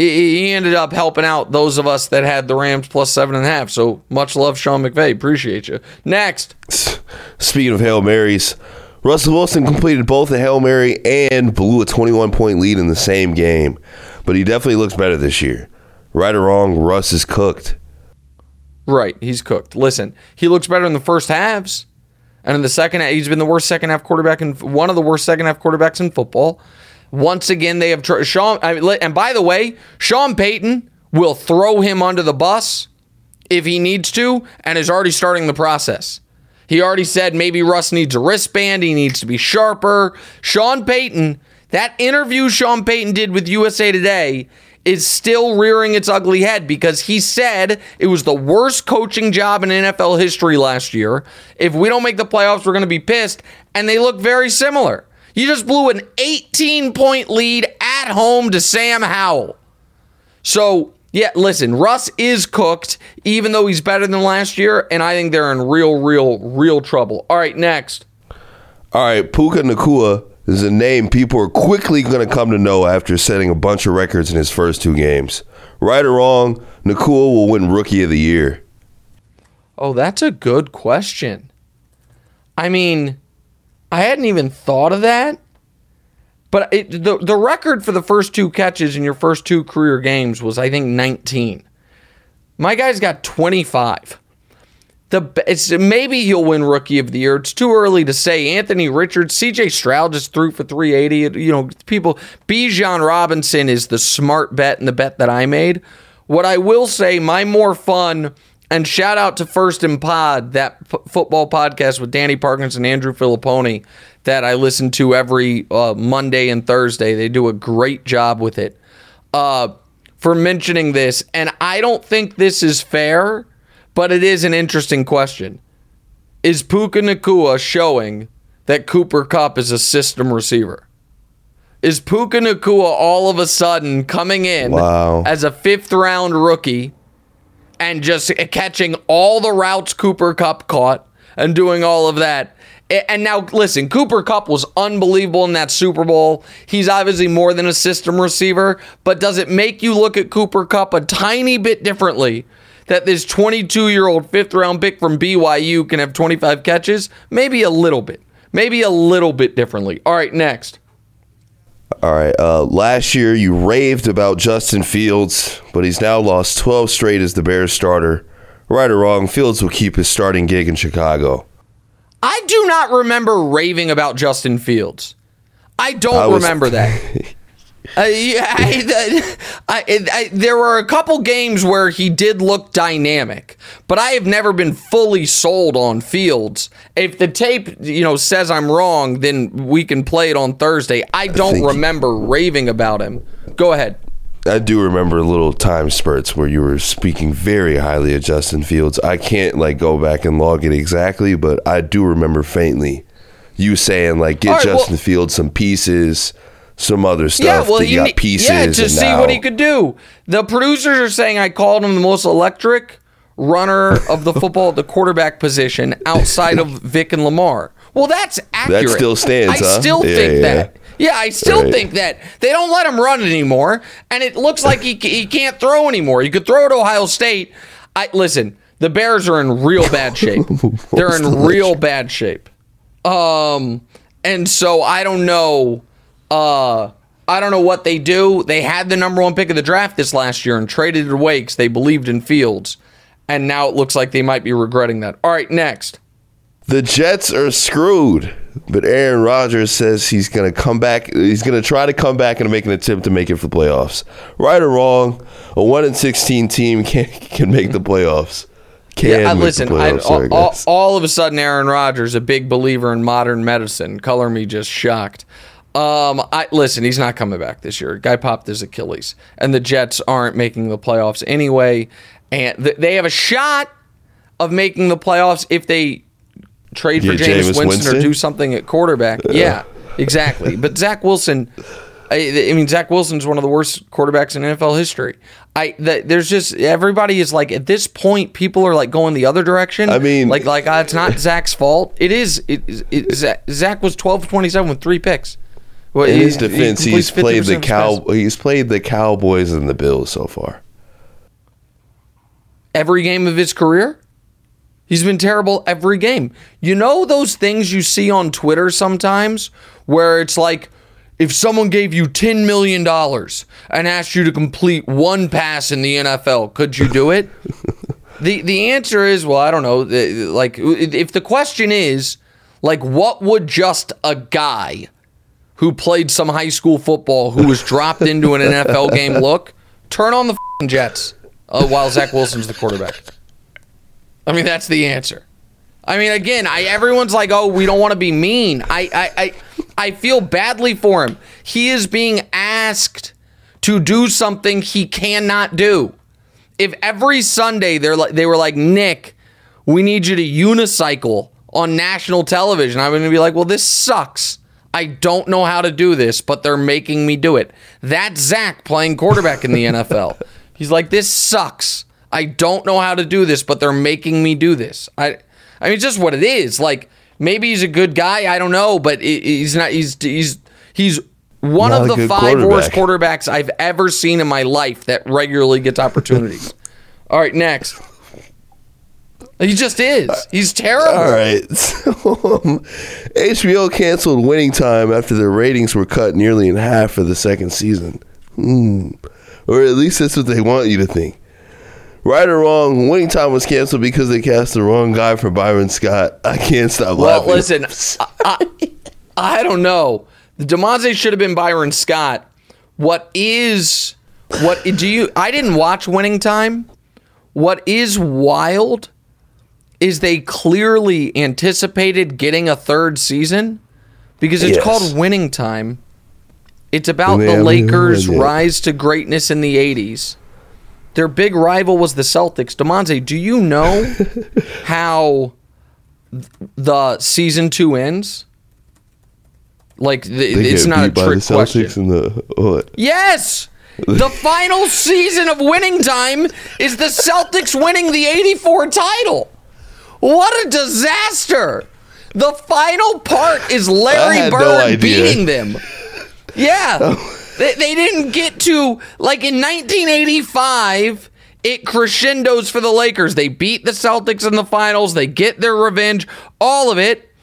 he ended up helping out those of us that had the Rams plus seven and a half. So much love, Sean McVay. Appreciate you. Next. Speaking of Hail Marys, Russell Wilson completed both a Hail Mary and blew a 21 point lead in the same game. But he definitely looks better this year. Right or wrong, Russ is cooked. Right, he's cooked. Listen, he looks better in the first halves, and in the second, half, he's been the worst second half quarterback and one of the worst second half quarterbacks in football. Once again, they have tr- Sean. I mean, and by the way, Sean Payton will throw him under the bus if he needs to, and is already starting the process. He already said maybe Russ needs a wristband. He needs to be sharper. Sean Payton, that interview Sean Payton did with USA Today is still rearing its ugly head because he said it was the worst coaching job in NFL history last year. If we don't make the playoffs, we're going to be pissed. And they look very similar. You just blew an 18 point lead at home to Sam Howell. So, yeah, listen, Russ is cooked, even though he's better than last year, and I think they're in real, real, real trouble. All right, next. All right, Puka Nacua is a name people are quickly going to come to know after setting a bunch of records in his first two games. Right or wrong, Nacua will win Rookie of the Year. Oh, that's a good question. I mean, I hadn't even thought of that. But it, the the record for the first two catches in your first two career games was I think 19. My guy's got 25. The maybe he'll win rookie of the year. It's too early to say. Anthony Richards, CJ Stroud just threw for 380. You know, people Bijan Robinson is the smart bet and the bet that I made. What I will say, my more fun and shout out to First and Pod, that f- football podcast with Danny Parkins and Andrew Fillipponi that I listen to every uh, Monday and Thursday. They do a great job with it. Uh, for mentioning this, and I don't think this is fair, but it is an interesting question. Is Puka Nacua showing that Cooper Kupp is a system receiver? Is Puka Nacua all of a sudden coming in Wow. as a fifth round rookie and just catching all the routes Cooper Kupp caught and doing all of that? And now, listen, Cooper Kupp was unbelievable in that Super Bowl. He's obviously more than a system receiver, but does it make you look at Cooper Kupp a tiny bit differently? That this 22 year old fifth round pick from BYU can have 25 catches? Maybe a little bit. Maybe a little bit differently. All right, next. All right. Uh, last year, you raved about Justin Fields, but he's now lost 12 straight as the Bears starter. Right or wrong, Fields will keep his starting gig in Chicago. I do not remember raving about Justin Fields. I don't I was- remember that. Uh, yeah, I, I, I, there were a couple games where he did look dynamic, but I have never been fully sold on Fields. If the tape, you know, says I'm wrong, then we can play it on Thursday. I don't think- remember raving about him. Go ahead. I do remember little time spurts where you were speaking very highly of Justin Fields. I can't like go back and log it exactly, but I do remember faintly you saying like get right, well- Justin Fields some pieces, some other stuff. Yeah, well, he got pieces. yeah to see now- what he could do. The producers are saying I called him the most electric runner of the football at the quarterback position outside of Vick and Lamar. Well, that's accurate. That still stands, I huh? still Yeah, think yeah. that. Yeah, I still Right. think that they don't let him run anymore, and it looks like he he can't throw anymore. He could throw at Ohio State. I listen. The Bears are in real bad shape. They're in real bad shape. Um, and so I don't know. Uh, I don't know what they do. They had the number one pick of the draft this last year and traded it away because they believed in Fields, and now it looks like they might be regretting that. All right, next. The Jets are screwed, but Aaron Rodgers says he's going to come back. He's going to try to come back and make an attempt to make it for the playoffs. Right or wrong, a one in sixteen team can can make the playoffs. Can Yeah, listen. I, playoffs, all, I all, guess. all of a sudden, Aaron Rodgers, a big believer in modern medicine. Color me just shocked. Um, I listen. He's not coming back this year. Guy popped his Achilles, and the Jets aren't making the playoffs anyway. And th- they have a shot of making the playoffs if they trade for Jameis Jameis Winston, Winston? or do something at quarterback. Yeah, exactly. But Zach Wilson, I, I mean, Zach Wilson's one of the worst quarterbacks in NFL history. I the, there's just everybody is like at this point, people are like going the other direction. I mean- like like uh, it's not Zach's fault. It is. It, it, Zach was 12 27 with three picks. Well, In he- his defense, completes he's played the cow. He's played the Cowboys and the Bills so far. every game of his career. He's been terrible every game. You know those things you see on Twitter sometimes where it's like if someone gave you 10 million dollars and asked you to complete one pass in the NFL, could you do it? the the answer is well, I don't know. Like if the question is like what would just a guy who played some high school football who was dropped into an NFL game look, turn on the Jets uh, while Zach Wilson's the quarterback. I mean, that's the answer. I mean, again, I everyone's like, "Oh, we don't want to be mean." I, I, I, I feel badly for him. He is being asked to do something he cannot do. If every Sunday they're like, they were like, "Nick, we need you to unicycle on national television," I'm going to be like, "Well, this sucks." I don't know how to do this, but they're making me do it. That's Zach playing quarterback in the NFL. He's like, this sucks. I don't know how to do this, but they're making me do this. I, I mean, it's just what it is. Like maybe he's a good guy. I don't know, but he's not. He's he's he's one Not of the five worst quarterback. quarterbacks I've ever seen in my life that regularly gets opportunities. All right, next. He just is. He's terrible. All right. So, um, HBO canceled Winning Time after their ratings were cut nearly in half for the second season. Hmm. Or at least that's what they want you to think. Right or wrong, Winning Time was canceled because they cast the wrong guy for Byron Scott. I can't stop laughing. Well, laughing. listen, I, I, I don't know. The Damonza should have been Byron Scott. What is what do you? I didn't watch Winning Time. What is wild is they clearly anticipated getting a third season because it's Yes. called Winning Time. It's about they the Lakers' rise to greatness in the '80s. Their big rival was the Celtics. Damonza, do you know how the season two ends? Like the, it's not a trick the Celtics question. in the? Yes. The final season of winning time is the Celtics winning the 84 title. What a disaster. The final part is Larry had no Bird beating them. Yeah. They, they didn't get to, like in 1985, it crescendos for the Lakers. They beat the Celtics in the finals, they get their revenge, all of it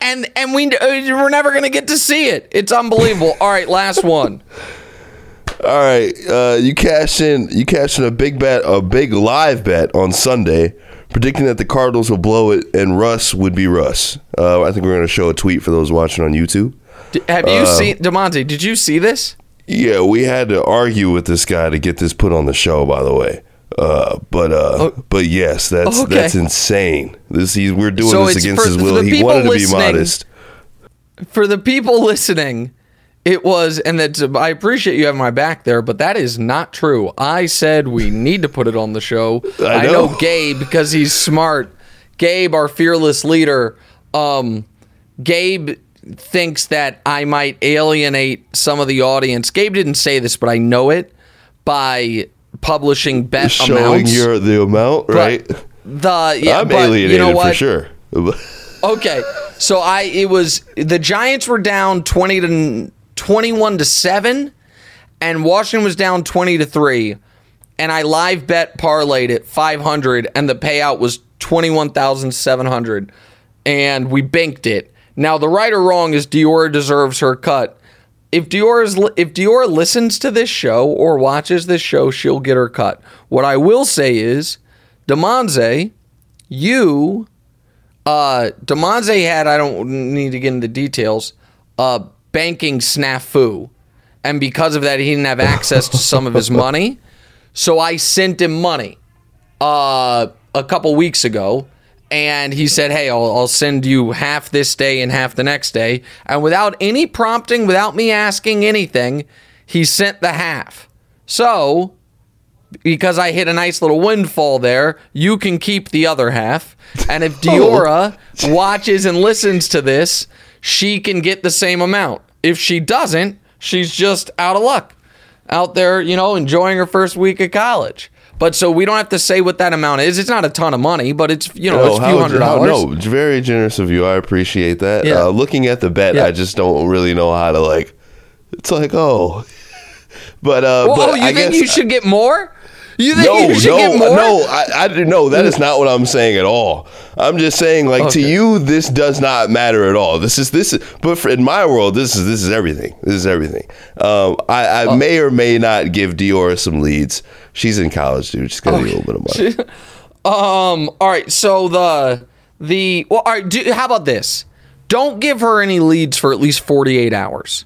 and and we uh, we're never gonna get to see it. It's unbelievable. All right, last one. All right, uh, you cash in. You cash in a big bet, a big live bet on Sunday predicting that the Cardinals will blow it and Russ would be Russ. Uh, I think we're going to show a tweet for those watching on YouTube. D- have you seen Damonza? Did you see this? Yeah, we had to argue with this guy to get this put on the show. By the way, uh, but uh, Oh. but yes, that's Okay. that's insane. This he's we're doing So this against his will. He wanted to be modest. For the people listening, it was, and that I appreciate you having my back there, but that is not true. I said we need to put it on the show. I know. know. Gabe because he's smart. Gabe, our fearless leader, um, Gabe thinks that I might alienate some of the audience. Gabe didn't say this, but I know it by publishing bet Showing amounts. your the amount, But right? The yeah, I'm but alienated you know what? for sure. Okay, so I it was the Giants were down twenty to twenty one to seven, and Washington was down twenty to three, and I live bet parlayed five hundred, and the payout was twenty one thousand seven hundred, and we banked it. Now the right or wrong is Dior deserves her cut. If Dior is if Dior listens to this show or watches this show, she'll get her cut. What I will say is, Damonza, you uh, Damonza had, I don't need to get into details, uh, banking snafu. And because of that, he didn't have access to some of his money. So I sent him money uh, a couple weeks ago. And he said, Hey, I'll, I'll send you half this day and half the next day. And without any prompting, without me asking anything, he sent the half. So because I hit a nice little windfall there, you can keep the other half. And if Diora watches and listens to this, she can get the same amount. If she doesn't, she's just out of luck. Out there, you know, enjoying her first week of college. But so we don't have to say what that amount is. It's not a ton of money, but it's you know, No, it's a few hundred dollars. No, it's very generous of you. I appreciate that. Yeah. Uh, looking at the bet, Yeah. I just don't really know how to like. It's like oh, but uh, Well, but oh, you I think you should get more? You think no, you should no, get more? no. I, I no. That is not what I'm saying at all. I'm just saying, like to you, this does not matter at all. This is this, is, but for, in my world, this is this is everything. This is everything. Um, I, I Oh. may or may not give Dior some leads. She's in college, dude. She's got a little bit of money. Um. All right. So the the well. All right. Do, how about this? Don't give her any leads for at least forty eight hours,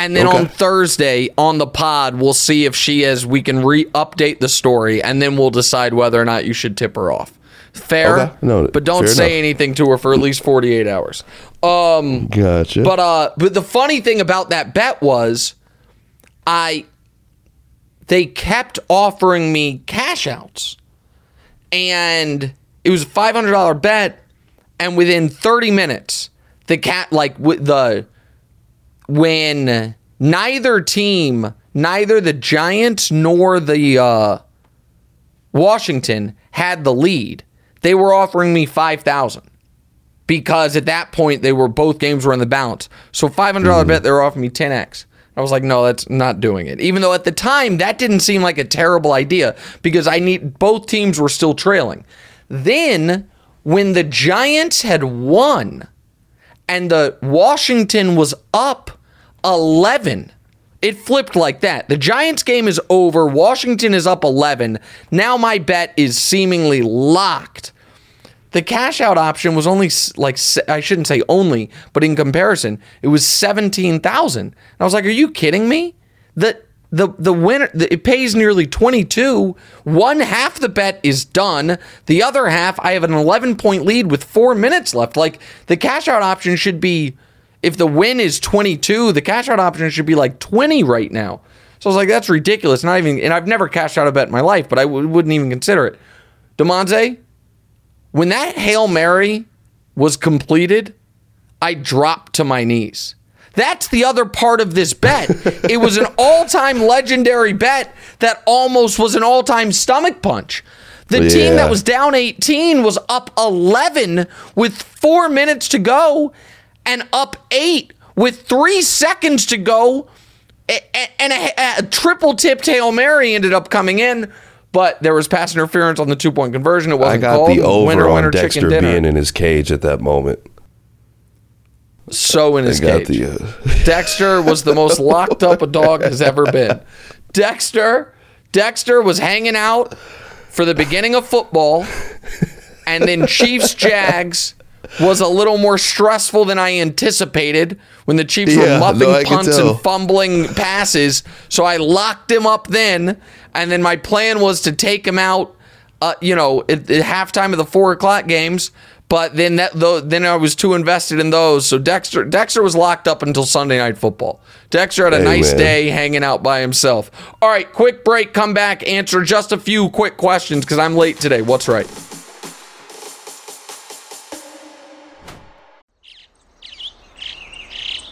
and then Okay. on Thursday on the pod we'll see if she has. We can re-update the story, and then we'll decide whether or not you should tip her off. Fair. Okay. No, but don't say enough. anything to her for at least forty eight hours. Um. Gotcha. But uh, but the funny thing about that bet was, I they kept offering me cash outs, and it was a five hundred dollar bet, and within thirty minutes, the cat like with the when neither team, neither the Giants nor the uh, Washington had the lead, they were offering me five thousand because at that point they were both games were in the balance. So five hundred dollar bet they were offering me ten x. I was like, no, that's not doing it. Even though at the time that didn't seem like a terrible idea because I need both teams were still trailing. Then when the Giants had won and the Washington was up 11. It flipped like that. The Giants game is over. Washington is up 11. Now my bet is seemingly locked. The cash out option was only like I shouldn't say only, but in comparison, it was 17,000. And I was like, "Are you kidding me?" The the the winner the, it pays nearly 22. One half the bet is done. The other half I have an 11 point lead with 4 minutes left. Like the cash out option should be if the win is 22, the cash out option should be like 20 right now. So I was like, that's ridiculous. Not even, and I've never cashed out a bet in my life, but I w- wouldn't even consider it. Damonza, when that Hail Mary was completed, I dropped to my knees. That's the other part of this bet. it was an all time legendary bet that almost was an all time stomach punch. The team that was down 18 was up 11 with four minutes to go and up eight with three seconds to go. And a, a triple tipped Hail Mary ended up coming in, but there was pass interference on the two point conversion. It wasn't I got called. the over winner, on winner, Dexter chicken dinner. being in his cage at that moment. so in his cage. the. Uh, Dexter was the most locked up a dog has ever been. Dexter, Dexter was hanging out for the beginning of football And then Chiefs Jags was a little more stressful than I anticipated when the Chiefs Yeah, were muffing no, punts and fumbling passes. So I locked him up then, and then my plan was to take him out, uh, you know, at, at halftime of the four o'clock games. But then that though, then I was too invested in those. So Dexter Dexter was locked up until Sunday night football. Dexter had a Hey, nice man. day hanging out by himself. All right, quick break. Come back. Answer just a few quick questions because I'm late today. What's right?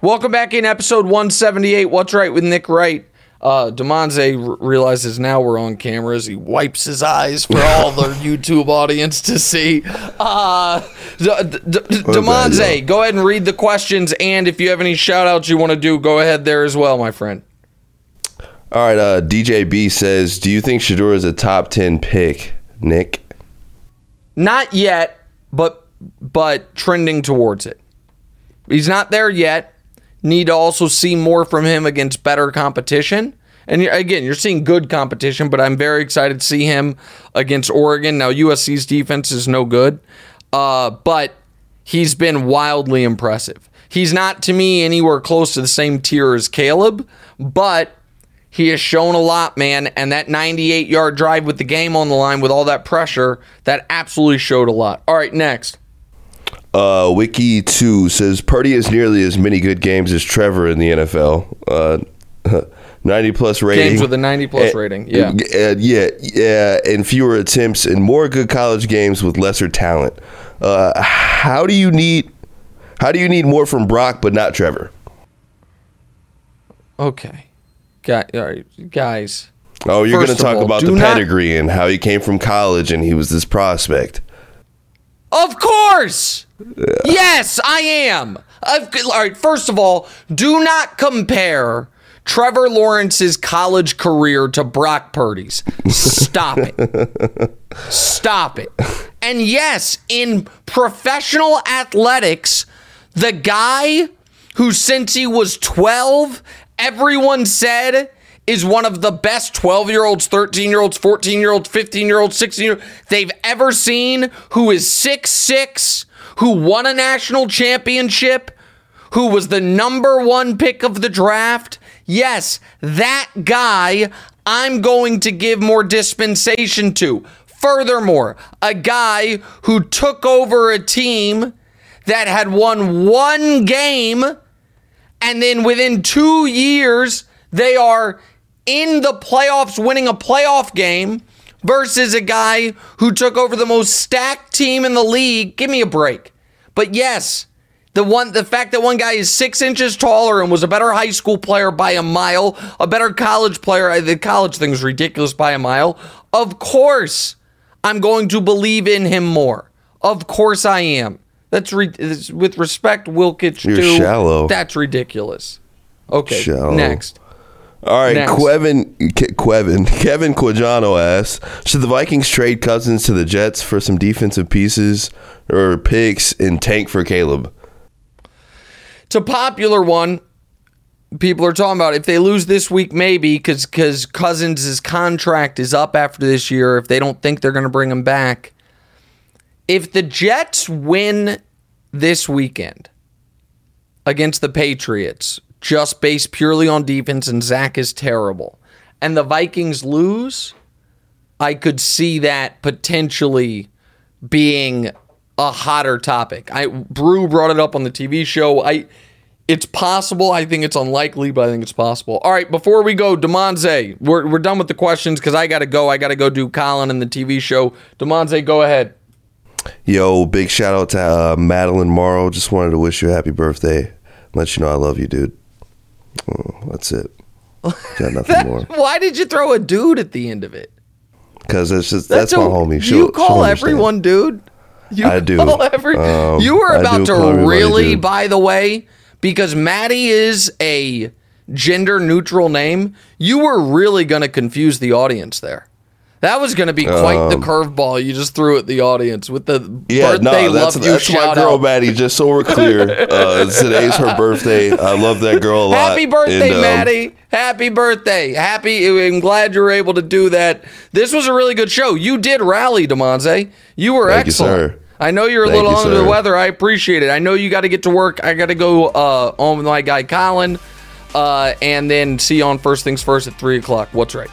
Welcome back in episode 178. What's right with Nick Wright? Uh, Damonza r- realizes now we're on cameras. He wipes his eyes for all the YouTube audience to see. Uh, D- D- D- Damonza, go ahead and read the questions. And if you have any shout outs you want to do, go ahead there as well, my friend. All right, uh, DJ B says, "Do you think Shedeur is a top ten pick, Nick?" Not yet, but but trending towards it. He's not there yet. Need to also see more from him against better competition. And again, you're seeing good competition, but I'm very excited to see him against Oregon. Now USC's defense is no good, uh, but he's been wildly impressive. He's not to me anywhere close to the same tier as Caleb, but he has shown a lot, man. And that 98 yard drive with the game on the line with all that pressure, that absolutely showed a lot. All right, next. Uh, Wiki two says Purdy has nearly as many good games as Trevor in the NFL. Uh, Ninety plus rating. Games with a 90 plus And- rating, yeah. and yeah, yeah, and fewer attempts and more good college games with lesser talent. Uh, how do you need? How do you need more from Brock but not Trevor? Okay. Guy, all right, guys. Oh, you're going to talk all, about the not- pedigree and how he came from college and he was this prospect. Of course. Yes, I am. I've, all right, first of all, do not compare Trevor Lawrence's college career to Brock Purdy's. Stop it. Stop it. And yes, in professional athletics, the guy who, since he was 12, everyone said is one of the best 12 year olds, 13 year olds, 14 year olds, 15 year olds, 16 year olds they've ever seen, who is 6'6, who won a national championship, who was the number one pick of the draft. Yes, that guy I'm going to give more dispensation to. Furthermore, a guy who took over a team that had won one game and then within two years they are in the playoffs winning a playoff game versus a guy who took over the most stacked team in the league give me a break but yes the one the fact that one guy is six inches taller and was a better high school player by a mile a better college player uh, the college thing is ridiculous by a mile of course i'm going to believe in him more of course i am that's re- with respect wilkich You're too shallow. that's ridiculous. Okay, Shallow. next. All right, Next. Quevin, Ke- Quevin, Kevin Quijano asks: Should the Vikings trade Cousins to the Jets for some defensive pieces or picks and tank for Caleb? It's a popular one. People are talking about if they lose this week, maybe because because Cousins' contract is up after this year. If they don't think they're going to bring him back, if the Jets win this weekend against the Patriots, just based purely on defense, and Zach is terrible, and the Vikings lose, I could see that potentially being a hotter topic. I Brew brought it up on the TV show. I it's possible. I think it's unlikely, but I think it's possible. All right, before we go, Damonza, we're, we're done with the questions because I got to go. I got to go do Colin and the TV show. Damonza, go ahead. Yo, big shout out to uh, Madeline Morrow. Just wanted to wish you a happy birthday. Let you know I love you, dude. Oh, that's it. Got nothing more. Why did you throw a dude at the end of it? Because that's just that's, my a- homie. Do She'll- you call everyone dude? You I do. call every- Um, you were about to really, dude. by the way, because Maddie is a gender neutral name. You were really going to confuse the audience there. That was going to be quite the curveball you just threw at the audience with the Um, Yeah, birthday no, that's, love you that's my girl, out. Maddie. Just so we're clear, uh, today's her birthday. I love that girl a lot. Happy birthday, And, um, Maddie. Happy birthday. Happy. I'm glad you were able to do that. This was a really good show. You did rally, Damonza. You were Thank you, excellent. sir. I know you're a Thank little you, under the weather. I appreciate it. I know you got to get to work. I got to go uh, on with my guy Colin, uh, and then see you on First Things First at 3 o'clock. What's right?